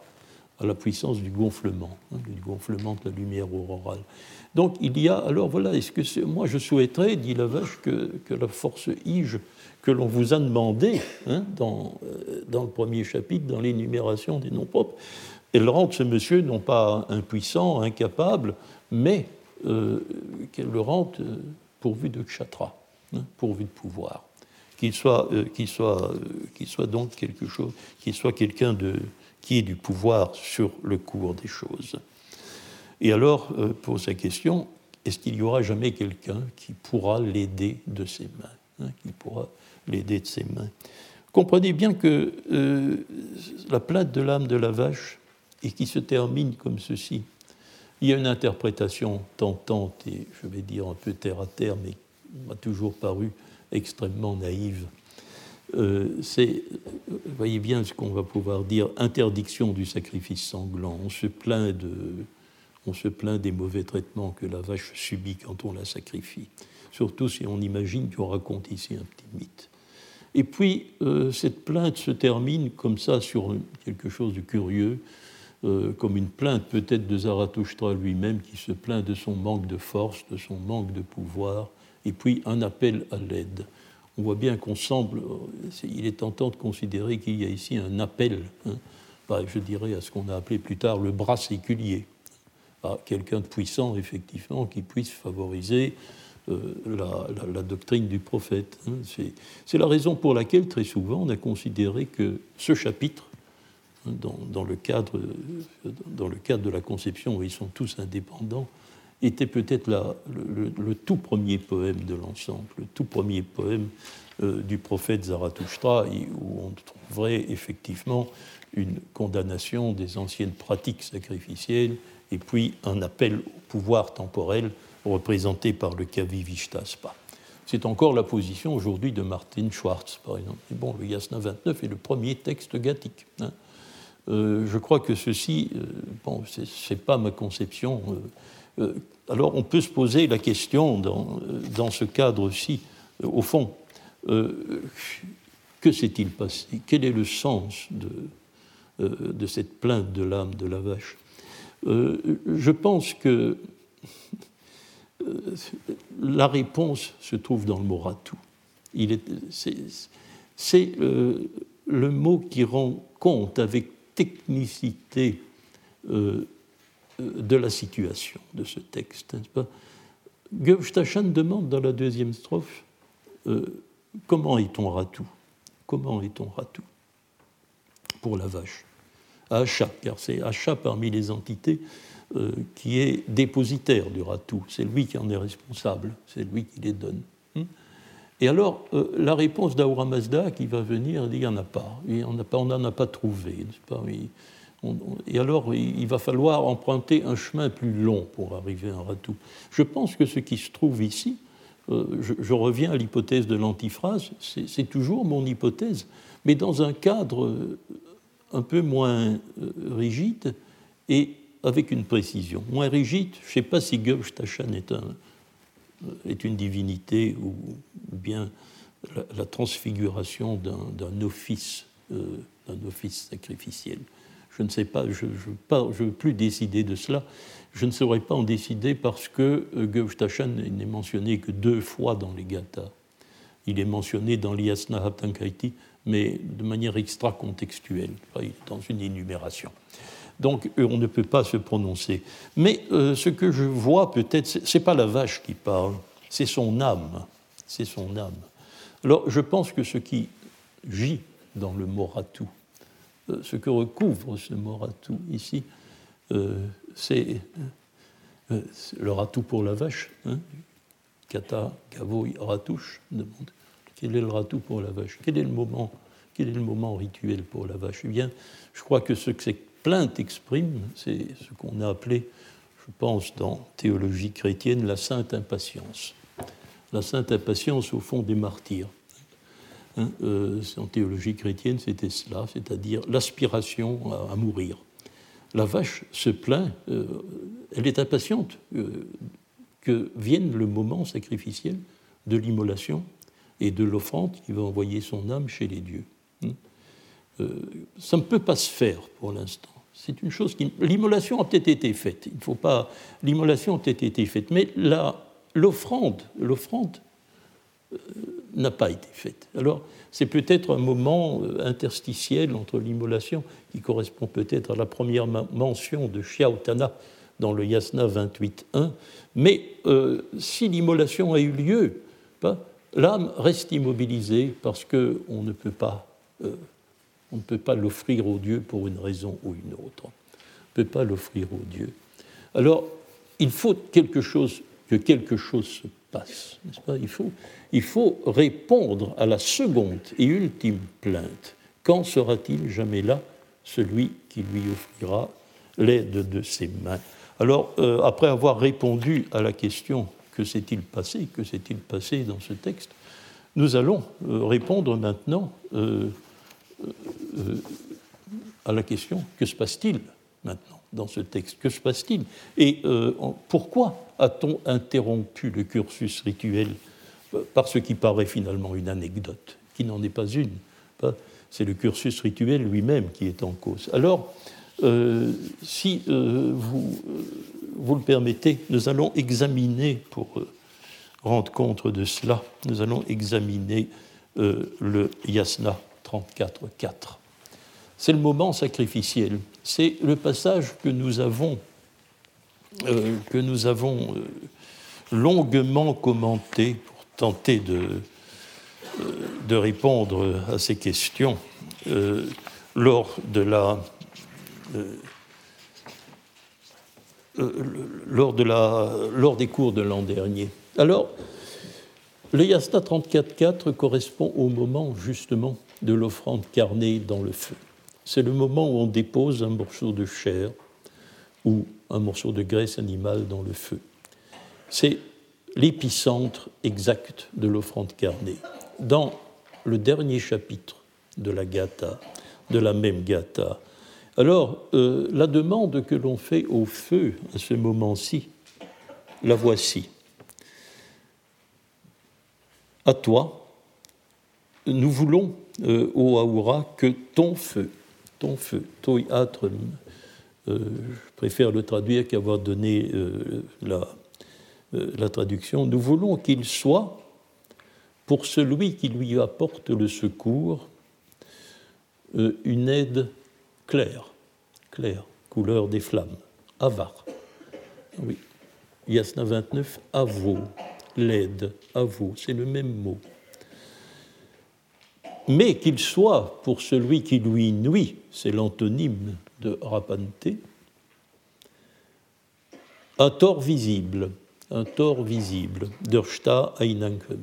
Speaker 2: à la puissance du gonflement, hein, du gonflement de la lumière aurorale. Donc il y a, alors voilà, est-ce que moi je souhaiterais, dit la vache, que, que la force Ige que l'on vous a demandé hein, dans, euh, dans le premier chapitre, dans l'énumération des noms propres, elle rende ce monsieur non pas impuissant, incapable, mais euh, qu'elle le rende euh, pourvu de kshatra, hein, pourvu de pouvoir. Qu'il soit, soit, soit donc quelque chose, qu'il soit quelqu'un de, qui ait du pouvoir sur le cours des choses. Et alors, pose la question, est-ce qu'il y aura jamais quelqu'un qui pourra l'aider de ses mains, hein, qui pourra l'aider de ses mains? Comprenez bien que euh, la plainte de l'âme de la vache, et qui se termine comme ceci, il y a une interprétation tentante et je vais dire un peu terre à terre, mais m'a toujours paru extrêmement naïve. Euh, c'est, voyez bien ce qu'on va pouvoir dire, interdiction du sacrifice sanglant. On se plaint de, on se plaint des mauvais traitements que la vache subit quand on la sacrifie. Surtout si on imagine qu'on raconte ici un petit mythe. Et puis, euh, cette plainte se termine comme ça sur quelque chose de curieux, euh, comme une plainte peut-être de Zarathustra lui-même qui se plaint de son manque de force, de son manque de pouvoir, et puis un appel à l'aide. On voit bien qu'on semble, euh, il est tentant de considérer qu'il y a ici un appel, hein, je dirais à ce qu'on a appelé plus tard le bras séculier, à quelqu'un de puissant, effectivement, qui puisse favoriser euh, la, doctrine du prophète. Hein. C'est la raison pour laquelle, très souvent, on a considéré que ce chapitre, hein, dans, le cadre, dans le cadre de la conception où ils sont tous indépendants, était peut-être le, tout premier poème de l'ensemble, le tout premier poème euh, du prophète Zarathustra, où on trouverait effectivement une condamnation des anciennes pratiques sacrificielles et puis un appel au pouvoir temporel représenté par le Kavi Vishtaspa. C'est encore la position aujourd'hui de Martin Schwartz, par exemple. Mais bon, le Yasna 29 est le premier texte gathique. Hein. Euh, je crois que ceci, euh, bon, pas ma conception. Euh, alors on peut se poser la question dans, dans ce cadre-ci, au fond, que s'est-il passé? Quel est le sens de, de cette plainte de l'âme de la vache? Je pense que euh, la réponse se trouve dans le mot ratou. C'est euh, le mot qui rend compte avec technicité euh, de la situation de ce texte. Govstachan demande dans la deuxième strophe comment est-on ratou? Comment est-on ratou? Pour la vache. Acha, car c'est Acha parmi les entités euh, qui est dépositaire du ratou. C'est lui qui en est responsable, c'est lui qui les donne. Hmm? Et alors, euh, la réponse d'Aura Mazda qui va venir, il n'y en a pas, on n'en a pas trouvé. Pas? Et alors, il va falloir emprunter un chemin plus long pour arriver à un ratou. Je pense que ce qui se trouve ici, euh, je, reviens à l'hypothèse de l'antiphrase, c'est toujours mon hypothèse, mais dans un cadre un peu moins rigide et avec une précision. Moins rigide, je ne sais pas si Göbstachan est, un, est une divinité ou, bien la, transfiguration d'un office, euh, office sacrificiel. Je ne sais pas, je ne veux plus décider de cela. Je ne saurais pas en décider parce que euh, Göbstachan n'est mentionné que deux fois dans les Gathas. Il est mentionné dans l'Iasna Haptankaiti, mais de manière extra-contextuelle, dans une énumération. Donc euh, on ne peut pas se prononcer. Mais euh, ce que je vois peut-être, ce n'est pas la vache qui parle, c'est son âme. C'est son âme. Alors je pense que ce qui gît dans le moratou, ce que recouvre ce moratou ici, c'est le ratou pour la vache. Hein. Kata, Ratouche demande quel est le ratou pour la vache? Quel est le moment rituel pour la vache? Eh bien, je crois que ce que c'est plainte exprime, c'est ce qu'on a appelé, je pense, dans théologie chrétienne, la sainte impatience. La sainte impatience au fond des martyrs. Hein, euh, en théologie chrétienne, c'était cela, c'est-à-dire l'aspiration à, mourir. La vache se plaint, euh, elle est impatiente euh, que vienne le moment sacrificiel de l'immolation et de l'offrande qui va envoyer son âme chez les dieux. ça ne peut pas se faire pour l'instant. C'est une chose qui. L'immolation a peut-être été faite. Il faut pas. L'immolation a peut-être été faite, mais l'offrande, l'offrande n'a pas été faite. Alors, c'est peut-être un moment interstitiel entre l'immolation, qui correspond peut-être à la première mention de Xiaotana dans le Yasna 28.1, mais si l'immolation a eu lieu, l'âme reste immobilisée parce qu'on ne peut pas, euh, pas l'offrir au Dieu pour une raison ou une autre. On ne peut pas l'offrir au Dieu. Alors, il faut quelque chose, que quelque chose se il faut, répondre à la seconde et ultime plainte. Quand sera-t-il jamais là, celui qui lui offrira l'aide de ses mains? Alors, euh, après avoir répondu à la question que s'est-il passé Que s'est-il passé dans ce texte Nous allons euh, répondre maintenant euh, à la question que se passe-t-il maintenant? Dans ce texte Que se passe-t-il Et pourquoi a-t-on interrompu le cursus rituel par ce qui paraît finalement une anecdote, qui n'en est pas une C'est le cursus rituel lui-même qui est en cause. Alors, si vous vous le permettez, nous allons examiner, pour euh, rendre compte de cela, nous allons examiner euh, le Yasna 34.4. C'est le moment sacrificiel. C'est le passage que nous avons, euh, avons longuement commenté pour tenter de, de répondre à ces questions lors de la euh, lors, de la, lors des cours de l'an dernier. Alors, le Yasna 34.4 correspond au moment justement de l'offrande carnée dans le feu. C'est le moment où on dépose un morceau de chair ou un morceau de graisse animale dans le feu. C'est l'épicentre exact de l'offrande carnée. Dans le dernier chapitre de la Gata, de la même Gata, alors, euh, la demande que l'on fait au feu à ce moment-ci, la voici. À toi, nous voulons, euh, ô Aoura, que ton feu, feu, toi euh, je préfère le traduire qu'avoir donné la, la traduction, nous voulons qu'il soit, pour celui qui lui apporte le secours, une aide clair, clair, couleur des flammes. Avar. Oui. Yasna 29, avo, l'aide, avo, c'est le même mot. Mais qu'il soit pour celui qui lui nuit, c'est l'antonyme de rapante, un tort visible, un tort visible, dersta einanken.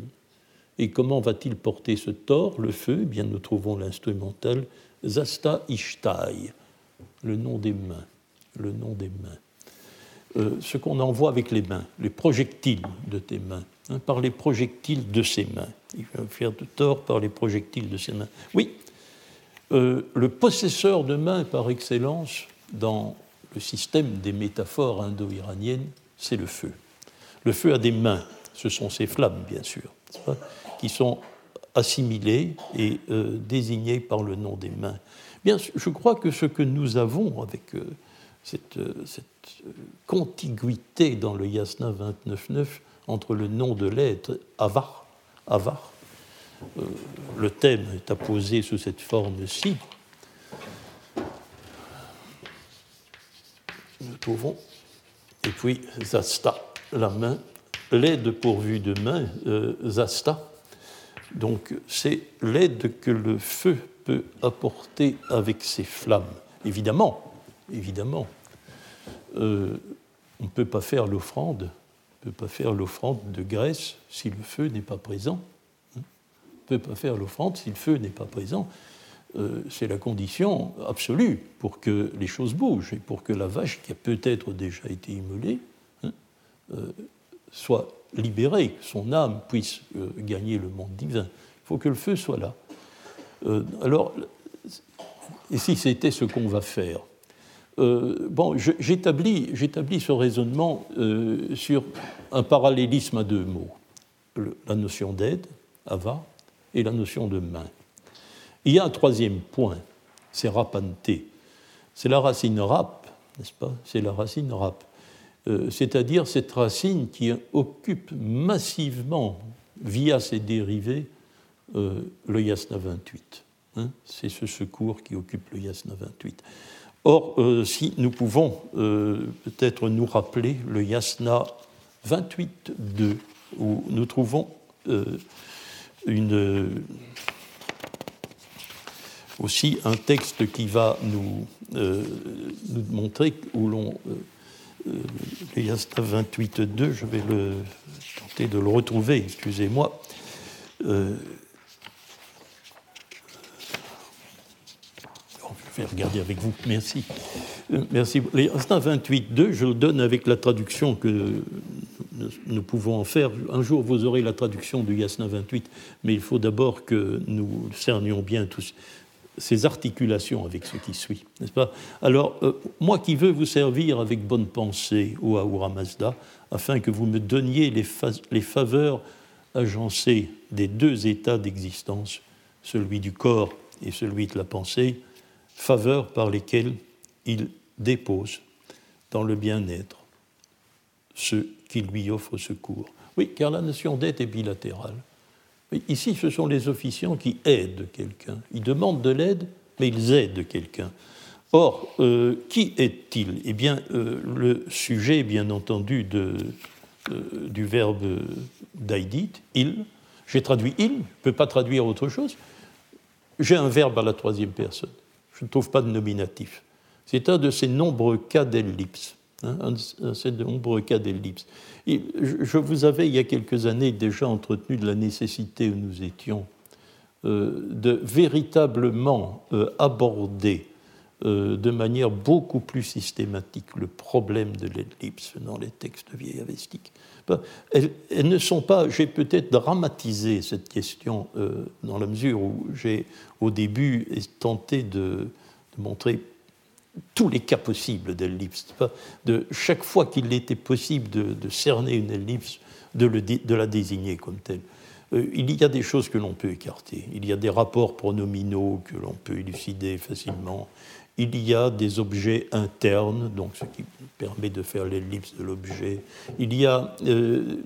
Speaker 2: Et comment va-t-il porter ce tort, le feu? Eh Bien, nous trouvons l'instrumental Zasta Ishtai, le nom des mains, le nom des mains. Euh, ce qu'on envoie avec les mains, les projectiles de tes mains, hein, par les projectiles de ses mains. Il va faire de tort par les projectiles de ses mains. Oui, euh, le possesseur de mains par excellence dans le système des métaphores indo-iraniennes, c'est le feu. Le feu a des mains, ce sont ses flammes, bien sûr, qui sont assimilés et euh, désignés par le nom des mains. Bien, je crois que ce que nous avons avec euh, cette, cette, contiguïté dans le Yasna 29.9 entre le nom de l'être Avar, Avar, le thème est apposé sous cette forme-ci. Nous trouvons, et puis Zasta, la main, l'aide pourvue de main, Zasta, donc c'est l'aide que le feu peut apporter avec ses flammes. Évidemment, évidemment, euh, on ne peut pas faire l'offrande, on peut pas faire l'offrande de graisse si le feu n'est pas présent. Hein? On ne peut pas faire l'offrande si le feu n'est pas présent. Euh, c'est la condition absolue pour que les choses bougent et pour que la vache qui a peut-être déjà été immolée hein, euh, soit libéré, que son âme puisse euh, gagner le monde divin. Il faut que le feu soit là. Alors, et si c'était ce qu'on va faire? Euh, Bon, j'établis ce raisonnement sur un parallélisme à deux mots la notion d'aide, ava, et la notion de main. Il y a un troisième point c'est rapante. C'est la racine rap, n'est-ce pas? C'est la racine rap. Euh, c'est-à-dire cette racine qui occupe massivement, via ses dérivés, euh, le yasna 28. Hein. c'est ce secours qui occupe le yasna 28. Or, euh, si nous pouvons peut-être nous rappeler le yasna 28.2, où nous trouvons une, aussi un texte qui va nous, nous montrer où l'on euh, le Yasna 28.2, je vais le, tenter de le retrouver, excusez-moi. Euh, je vais regarder avec vous, merci. Euh, merci. Le Yasna 28.2, je le donne avec la traduction que nous pouvons en faire. Un jour, vous aurez la traduction du Yasna 28, mais il faut d'abord que nous cernions bien tous ces articulations avec ce qui suit, n'est-ce pas? Alors, euh, moi qui veux vous servir avec bonne pensée, au Ahura Mazda, afin que vous me donniez les, les faveurs agencées des deux états d'existence, celui du corps et celui de la pensée, faveurs par lesquelles il dépose dans le bien-être ceux qui lui offrent secours. Oui, car la notion d'aide est bilatérale. Ici, ce sont les officiants qui aident quelqu'un. Ils demandent de l'aide, mais ils aident quelqu'un. Or, euh, qui est-il? Eh bien, euh, le sujet, bien entendu, de, euh, du verbe d'aidit, il. J'ai traduit il, je ne peux pas traduire autre chose. J'ai un verbe à la troisième personne. Je ne trouve pas de nominatif. C'est un de ces nombreux cas d'ellipse. Hein, un de ces nombreux cas d'ellipse je vous avais, il y a quelques années, déjà entretenu de la nécessité où nous étions euh, de véritablement euh, aborder de manière beaucoup plus systématique le problème de l'ellipse dans les textes vieillavestiques. Elles, elles, ne sont pas, j'ai peut-être dramatisé cette question dans la mesure où j'ai au début tenté de, montrer tous les cas possibles d'ellipse. De chaque fois qu'il était possible de, cerner une ellipse, de, de, la désigner comme telle. Euh, il y a des choses que l'on peut écarter. Il y a des rapports pronominaux que l'on peut élucider facilement. Il y a des objets internes, donc ce qui permet de faire l'ellipse de l'objet. Il y a euh,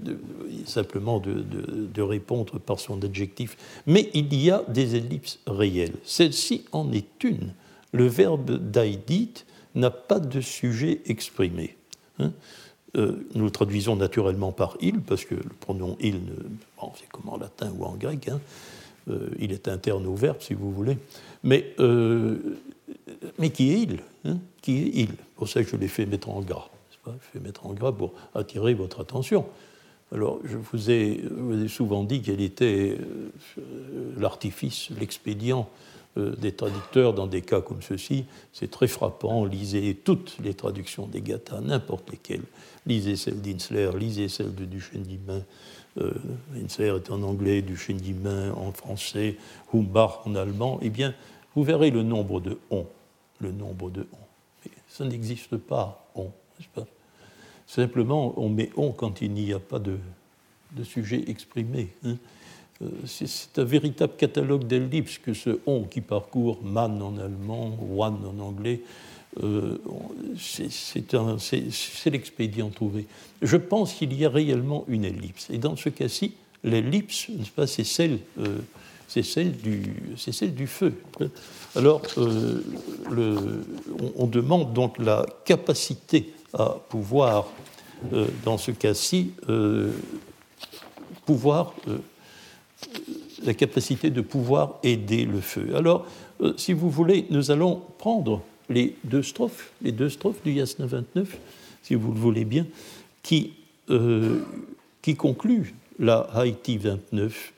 Speaker 2: simplement de, répondre par son adjectif. Mais il y a des ellipses réelles. Celle-ci en est une le verbe d'aidit n'a pas de sujet exprimé. Hein. Euh, nous le traduisons naturellement par il, parce que le pronom il, c'est comme en latin ou en grec, hein. euh, il est interne au verbe, si vous voulez. Mais, mais qui est il hein? Qui est il? Pour ça que je l'ai fait mettre en gras. Pas? Je fais mettre en gras pour attirer votre attention. Alors, je vous ai, souvent dit quel était l'artifice, l'expédient euh, des traducteurs dans des cas comme ceci, c'est très frappant. Lisez toutes les traductions des Gathas, n'importe lesquelles. Lisez celle d'Insler, lisez celle de Duchesne-Dimain. Euh, Insler est en anglais, Duchesne-Dimain en français, Humbach en allemand. Eh bien, vous verrez le nombre de on. Le nombre de on. ça n'existe pas, on, Simplement, on met on quand il n'y a pas de, de sujet exprimé. Hein. Euh, c'est un véritable catalogue d'ellipses que ce on qui parcourt man en allemand, one en anglais, euh, c'est l'expédient trouvé. Je pense qu'il y a réellement une ellipse. Et dans ce cas-ci, l'ellipse, c'est celle, euh, du, celle du feu. Alors, le, on, demande donc la capacité à pouvoir, dans ce cas-ci, pouvoir la capacité de pouvoir aider le feu. Alors, euh, si vous voulez, nous allons prendre les deux strophes, les deux strophes du Yasna 29, si vous le voulez bien, euh, qui concluent la Haïti 29.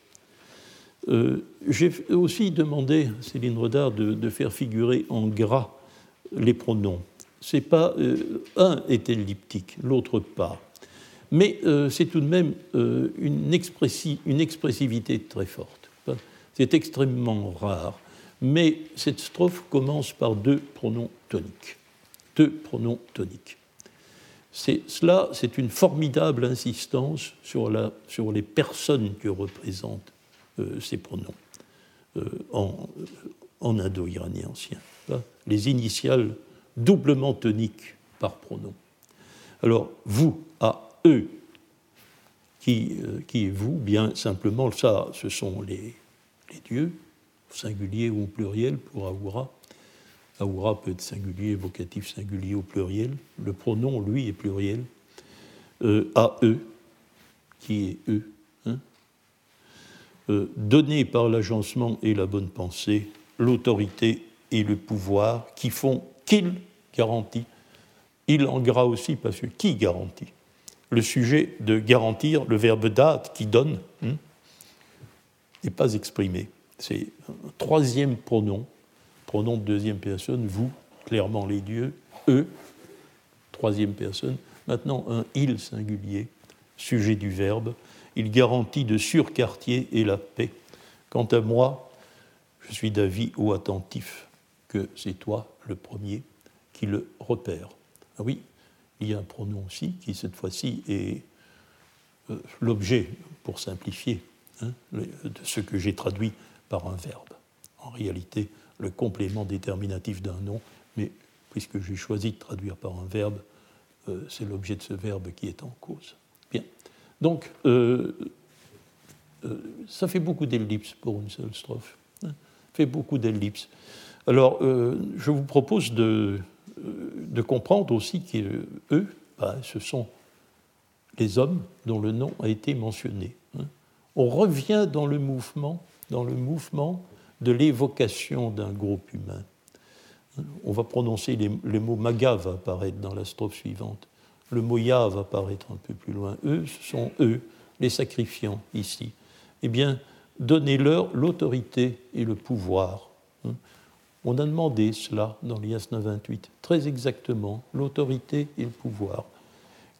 Speaker 2: Euh, j'ai aussi demandé à Céline Rodard de, faire figurer en gras les pronoms. C'est pas un est elliptique, l'autre pas. Mais euh, c'est tout de même euh, une, expressivité très forte. C'est extrêmement rare. Mais cette strophe commence par deux pronoms toniques. Deux pronoms toniques. Cela, c'est une formidable insistance sur, sur, les personnes que représentent euh, ces pronoms. En, en indo-iranien ancien. Les initiales doublement toniques par pronom. Alors, vous, à eux, qui, euh, est vous Bien simplement, ça, ce sont les, dieux, singulier ou pluriel pour Aoura. Aoura peut être singulier, vocatif singulier au pluriel. Le pronom, lui, est pluriel. Euh, à eux, qui est eux. Euh, donné par l'agencement et la bonne pensée, l'autorité et le pouvoir qui font qu'il garantit. Il en gras aussi parce que qui garantit? Le sujet de garantir, le verbe date qui donne, hein, n'est pas exprimé. C'est un troisième pronom, pronom de deuxième personne, vous, clairement les dieux, eux, troisième personne. Maintenant, un il singulier, sujet du verbe. Il garantit de surquartier et la paix. Quant à moi, je suis d'avis ou attentif que c'est toi le premier qui le repère. Ah oui, il y a un pronom aussi qui, cette fois-ci, est euh, l'objet, pour simplifier, hein, de ce que j'ai traduit par un verbe. En réalité, le complément déterminatif d'un nom, mais puisque j'ai choisi de traduire par un verbe, euh, c'est l'objet de ce verbe qui est en cause. Donc, euh, euh, ça fait beaucoup d'ellipses pour une seule strophe. Hein. fait beaucoup d'ellipses. Alors, je vous propose de, de comprendre aussi qu'eux, bah, ce sont les hommes dont le nom a été mentionné. Hein. On revient dans le mouvement dans le mouvement de l'évocation d'un groupe humain. On va prononcer les, mots maga va apparaître dans la strophe suivante. Le mot va apparaître un peu plus loin. Eux, ce sont eux, les sacrifiants ici. Eh bien, donnez-leur l'autorité et le pouvoir. On a demandé cela dans l'IASNA 28, très exactement, l'autorité et le pouvoir,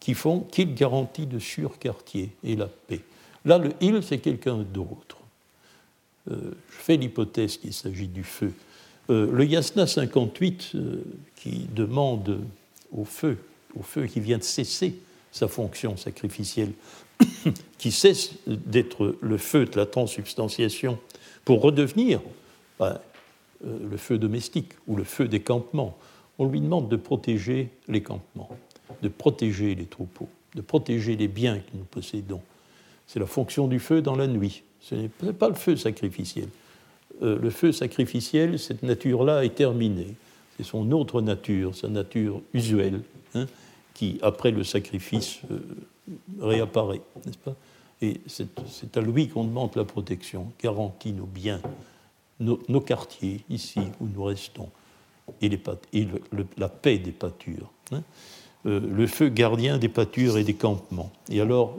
Speaker 2: qui font qu'ils garantissent de surquartier et la paix. Là, le il, c'est quelqu'un d'autre. Euh, je fais l'hypothèse qu'il s'agit du feu. Euh, le Yasna 58, euh, qui demande au feu, au feu qui vient de cesser sa fonction sacrificielle, [coughs] qui cesse d'être le feu de la transubstantiation pour redevenir ben, le feu domestique ou le feu des campements, on lui demande de protéger les campements, de protéger les troupeaux, de protéger les biens que nous possédons. C'est la fonction du feu dans la nuit. Ce n'est pas le feu sacrificiel. Euh, le feu sacrificiel, cette nature-là est terminée. C'est son autre nature, sa nature usuelle, hein, qui, après le sacrifice, euh, réapparaît, n'est-ce pas? Et c'est à lui qu'on demande la protection, garantit nos biens, nos, quartiers, ici où nous restons, et, la paix des pâtures. Hein. Euh, le feu gardien des pâtures et des campements. Et alors,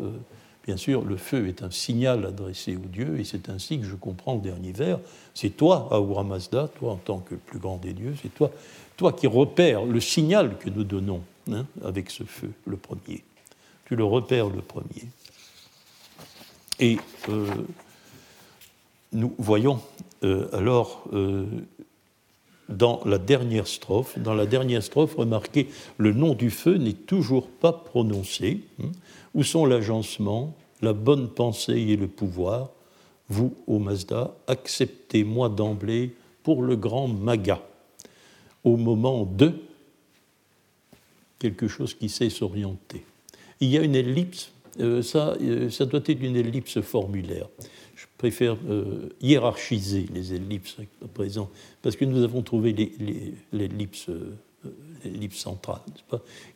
Speaker 2: Bien sûr, le feu est un signal adressé aux dieux, et c'est ainsi que je comprends le dernier vers. C'est toi, Ahura Mazda, toi en tant que le plus grand des dieux, c'est toi, toi qui repères le signal que nous donnons hein, avec ce feu, le premier. Tu le repères le premier. Et euh, nous voyons euh, alors euh, dans la dernière strophe, dans la dernière strophe, remarquez, le nom du feu n'est toujours pas prononcé. Hein, où sont l'agencement, la bonne pensée et le pouvoir? Vous, ô Mazda, acceptez-moi d'emblée pour le grand Maga, au moment de quelque chose qui sait s'orienter. Il y a une ellipse, euh, ça, euh, ça doit être une ellipse formulaire. Je préfère euh, hiérarchiser les ellipses à présent, parce que nous avons trouvé l'ellipse centrale,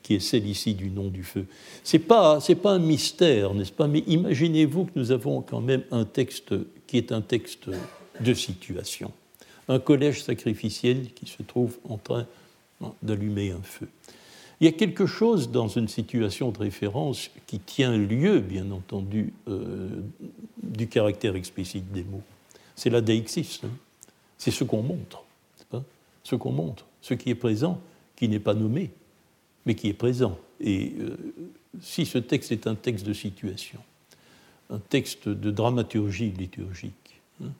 Speaker 2: qui est celle ici du nom du feu. Ce n'est pas, pas un mystère, n'est-ce pas Mais imaginez-vous que nous avons quand même un texte qui est un texte de situation. Un collège sacrificiel qui se trouve en train d'allumer un feu. Il y a quelque chose dans une situation de référence qui tient lieu, bien entendu, euh, du caractère explicite des mots. C'est la deixis. Hein. C'est ce qu'on montre. Pas ce qu'on montre, ce qui est présent qui n'est pas nommé, mais qui est présent. Et euh, si ce texte est un texte de situation, un texte de dramaturgie liturgique, hein,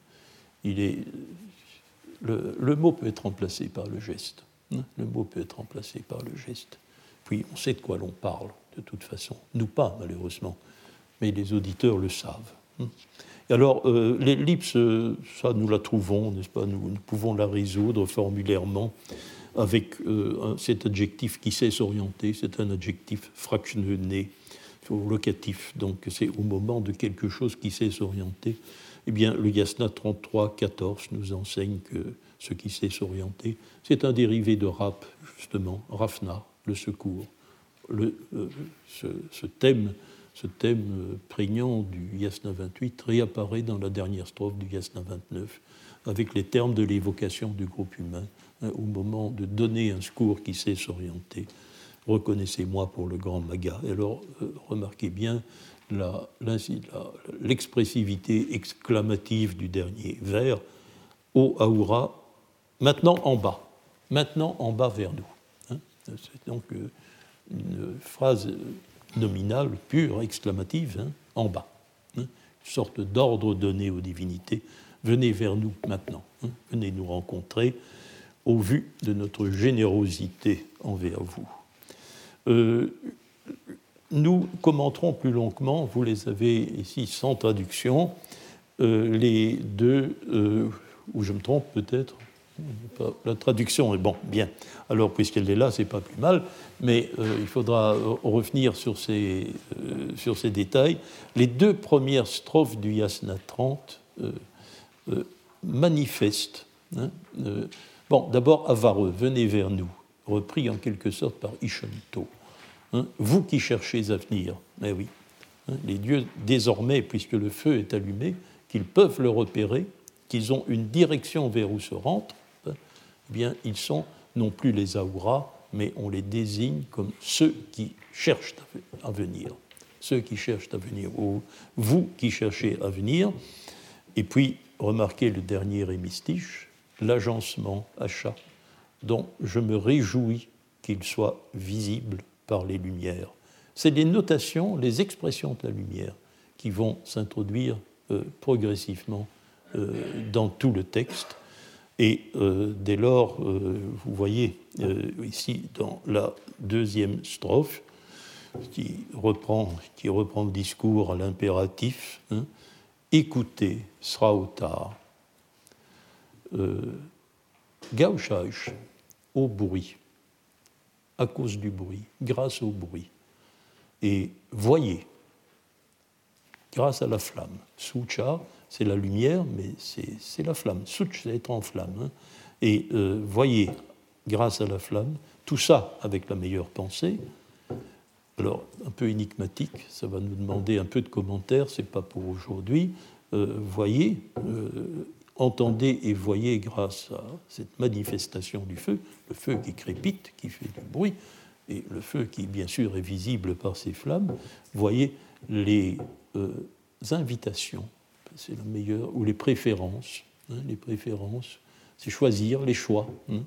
Speaker 2: le, mot peut être remplacé par le geste. Hein, le mot peut être remplacé par le geste. Puis on sait de quoi l'on parle, de toute façon. Nous pas, malheureusement, mais les auditeurs le savent. Hein. Alors, euh, l'ellipse, ça, nous la trouvons, n'est-ce pas? Nous, pouvons la résoudre formulairement avec cet adjectif qui sait s'orienter. C'est un adjectif fractionné, locatif. Donc, c'est au moment de quelque chose qui sait s'orienter. Eh bien, le Yasna 33, 14 nous enseigne que ce qui sait s'orienter, c'est un dérivé de rap, justement, rafna, le secours. Le, ce, thème euh, prégnant du Yasna 28 réapparaît dans la dernière strophe du Yasna 29 avec les termes de l'évocation du groupe humain hein, au moment de donner un secours qui sait s'orienter. Reconnaissez-moi pour le grand Maga. Alors, euh, remarquez bien l'expressivité exclamative du dernier vers Ô Aoura, maintenant en bas, maintenant en bas vers nous. C'est donc euh, une phrase nominale, pure, exclamative, hein, en bas. Hein, une sorte d'ordre donné aux divinités. Venez vers nous maintenant, hein, venez nous rencontrer au vu de notre générosité envers vous. Euh, nous commenterons plus longuement, vous les avez ici sans traduction, euh, les deux, ou je me trompe peut-être, la traduction est bon, bien. Alors, puisqu'elle est là, c'est pas plus mal, mais euh, il faudra revenir sur ces, euh, sur ces détails. Les deux premières strophes du Yasna 30 euh, manifestent. Hein, bon, d'abord, Avareux, venez vers nous, repris en quelque sorte par Ishonto. Hein, vous qui cherchez à venir, mais oui, hein, les dieux, désormais, puisque le feu est allumé, qu'ils peuvent le repérer, qu'ils ont une direction vers où se rentrent, eh bien, ils sont non plus les Aouras, mais on les désigne comme ceux qui cherchent à venir. Ceux qui cherchent à venir, ou vous qui cherchez à venir. Et puis, remarquez le dernier hémistiche, l'agencement achat, dont je me réjouis qu'il soit visible par les lumières. C'est les notations, les expressions de la lumière qui vont s'introduire euh, progressivement euh, dans tout le texte et euh, dès lors, euh, vous voyez euh, ici dans la deuxième strophe, qui reprend, qui reprend le discours à l'impératif, hein, écoutez, au tard. au bruit, à cause du bruit, grâce au bruit. Et voyez, grâce à la flamme. Sucha, c'est la lumière, mais c'est la flamme. Such, c'est être en flamme. Hein. Et euh, voyez, grâce à la flamme, tout ça avec la meilleure pensée. Alors, un peu énigmatique, ça va nous demander un peu de commentaires, c'est pas pour aujourd'hui. Euh, voyez, euh, entendez et voyez grâce à cette manifestation du feu, le feu qui crépite, qui fait du bruit, et le feu qui, bien sûr, est visible par ces flammes, voyez les invitations c'est la meilleure, ou les préférences. Hein, les préférences, c'est choisir les choix hein,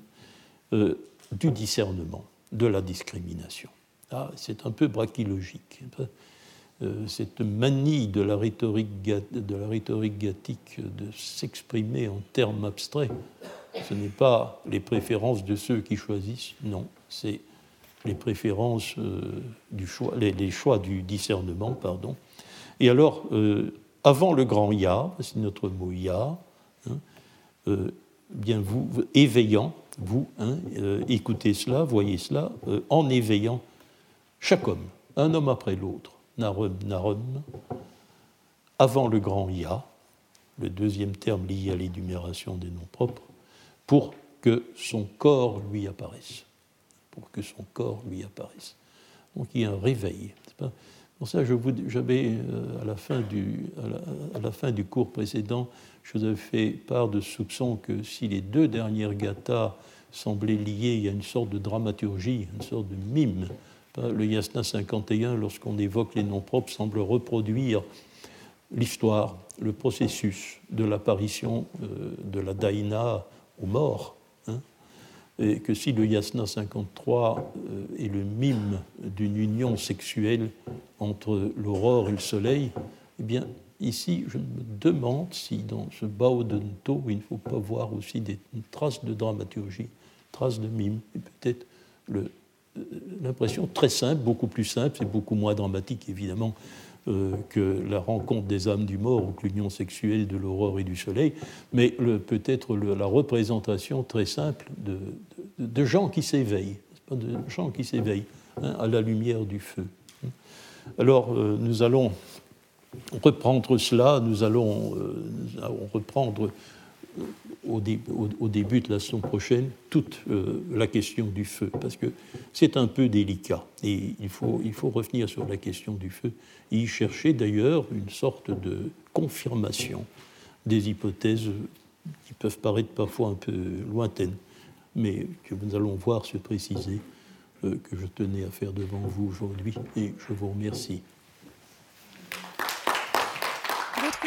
Speaker 2: euh, du discernement, de la discrimination. Ah, c'est un peu brachylogique. Euh, cette manie de la rhétorique, de la rhétorique gathique de s'exprimer en termes abstraits, ce n'est pas les préférences de ceux qui choisissent, non, c'est les préférences euh, du choix, les, choix du discernement, pardon. Et alors, avant le grand Ya, c'est notre mot Ya, hein, euh, bien vous, éveillant, vous, hein, euh, écoutez cela, voyez cela, euh, en éveillant chaque homme, un homme après l'autre, Narum, Narum, avant le grand Ya, le deuxième terme lié à l'énumération des noms propres, pour que son corps lui apparaisse. Pour que son corps lui apparaisse. Donc il y a un réveil. Pour ça, j'avais, euh, à, la fin du, à, cours précédent, je vous avais fait part de soupçon que si les deux dernières gathas semblaient liées, a une sorte de dramaturgie, une sorte de mime. Le Yasna 51, lorsqu'on évoque les noms propres, semble reproduire l'histoire, le processus de l'apparition euh, de la Daïna aux morts que si le yasna 53 euh, est le mime d'une union sexuelle entre l'aurore et le soleil, eh bien, ici, je me demande si dans ce Bao Dento, il ne faut pas voir aussi des traces de dramaturgie, traces de mime, et peut-être euh, l'impression très simple, beaucoup plus simple, et beaucoup moins dramatique, évidemment, que la rencontre des âmes du mort ou que l'union sexuelle de l'aurore et du soleil, mais peut-être la représentation très simple de, gens qui s'éveillent, de gens qui s'éveillent hein, à la lumière du feu. Alors, nous allons reprendre cela, nous allons, reprendre au, début de la semaine prochaine toute euh, la question du feu, parce que c'est un peu délicat. Et il faut, il faut revenir sur la question du feu et y chercher d'ailleurs une sorte de confirmation des hypothèses qui peuvent paraître parfois un peu lointaines, mais que nous allons voir se préciser, euh, que je tenais à faire devant vous aujourd'hui. Et je vous remercie.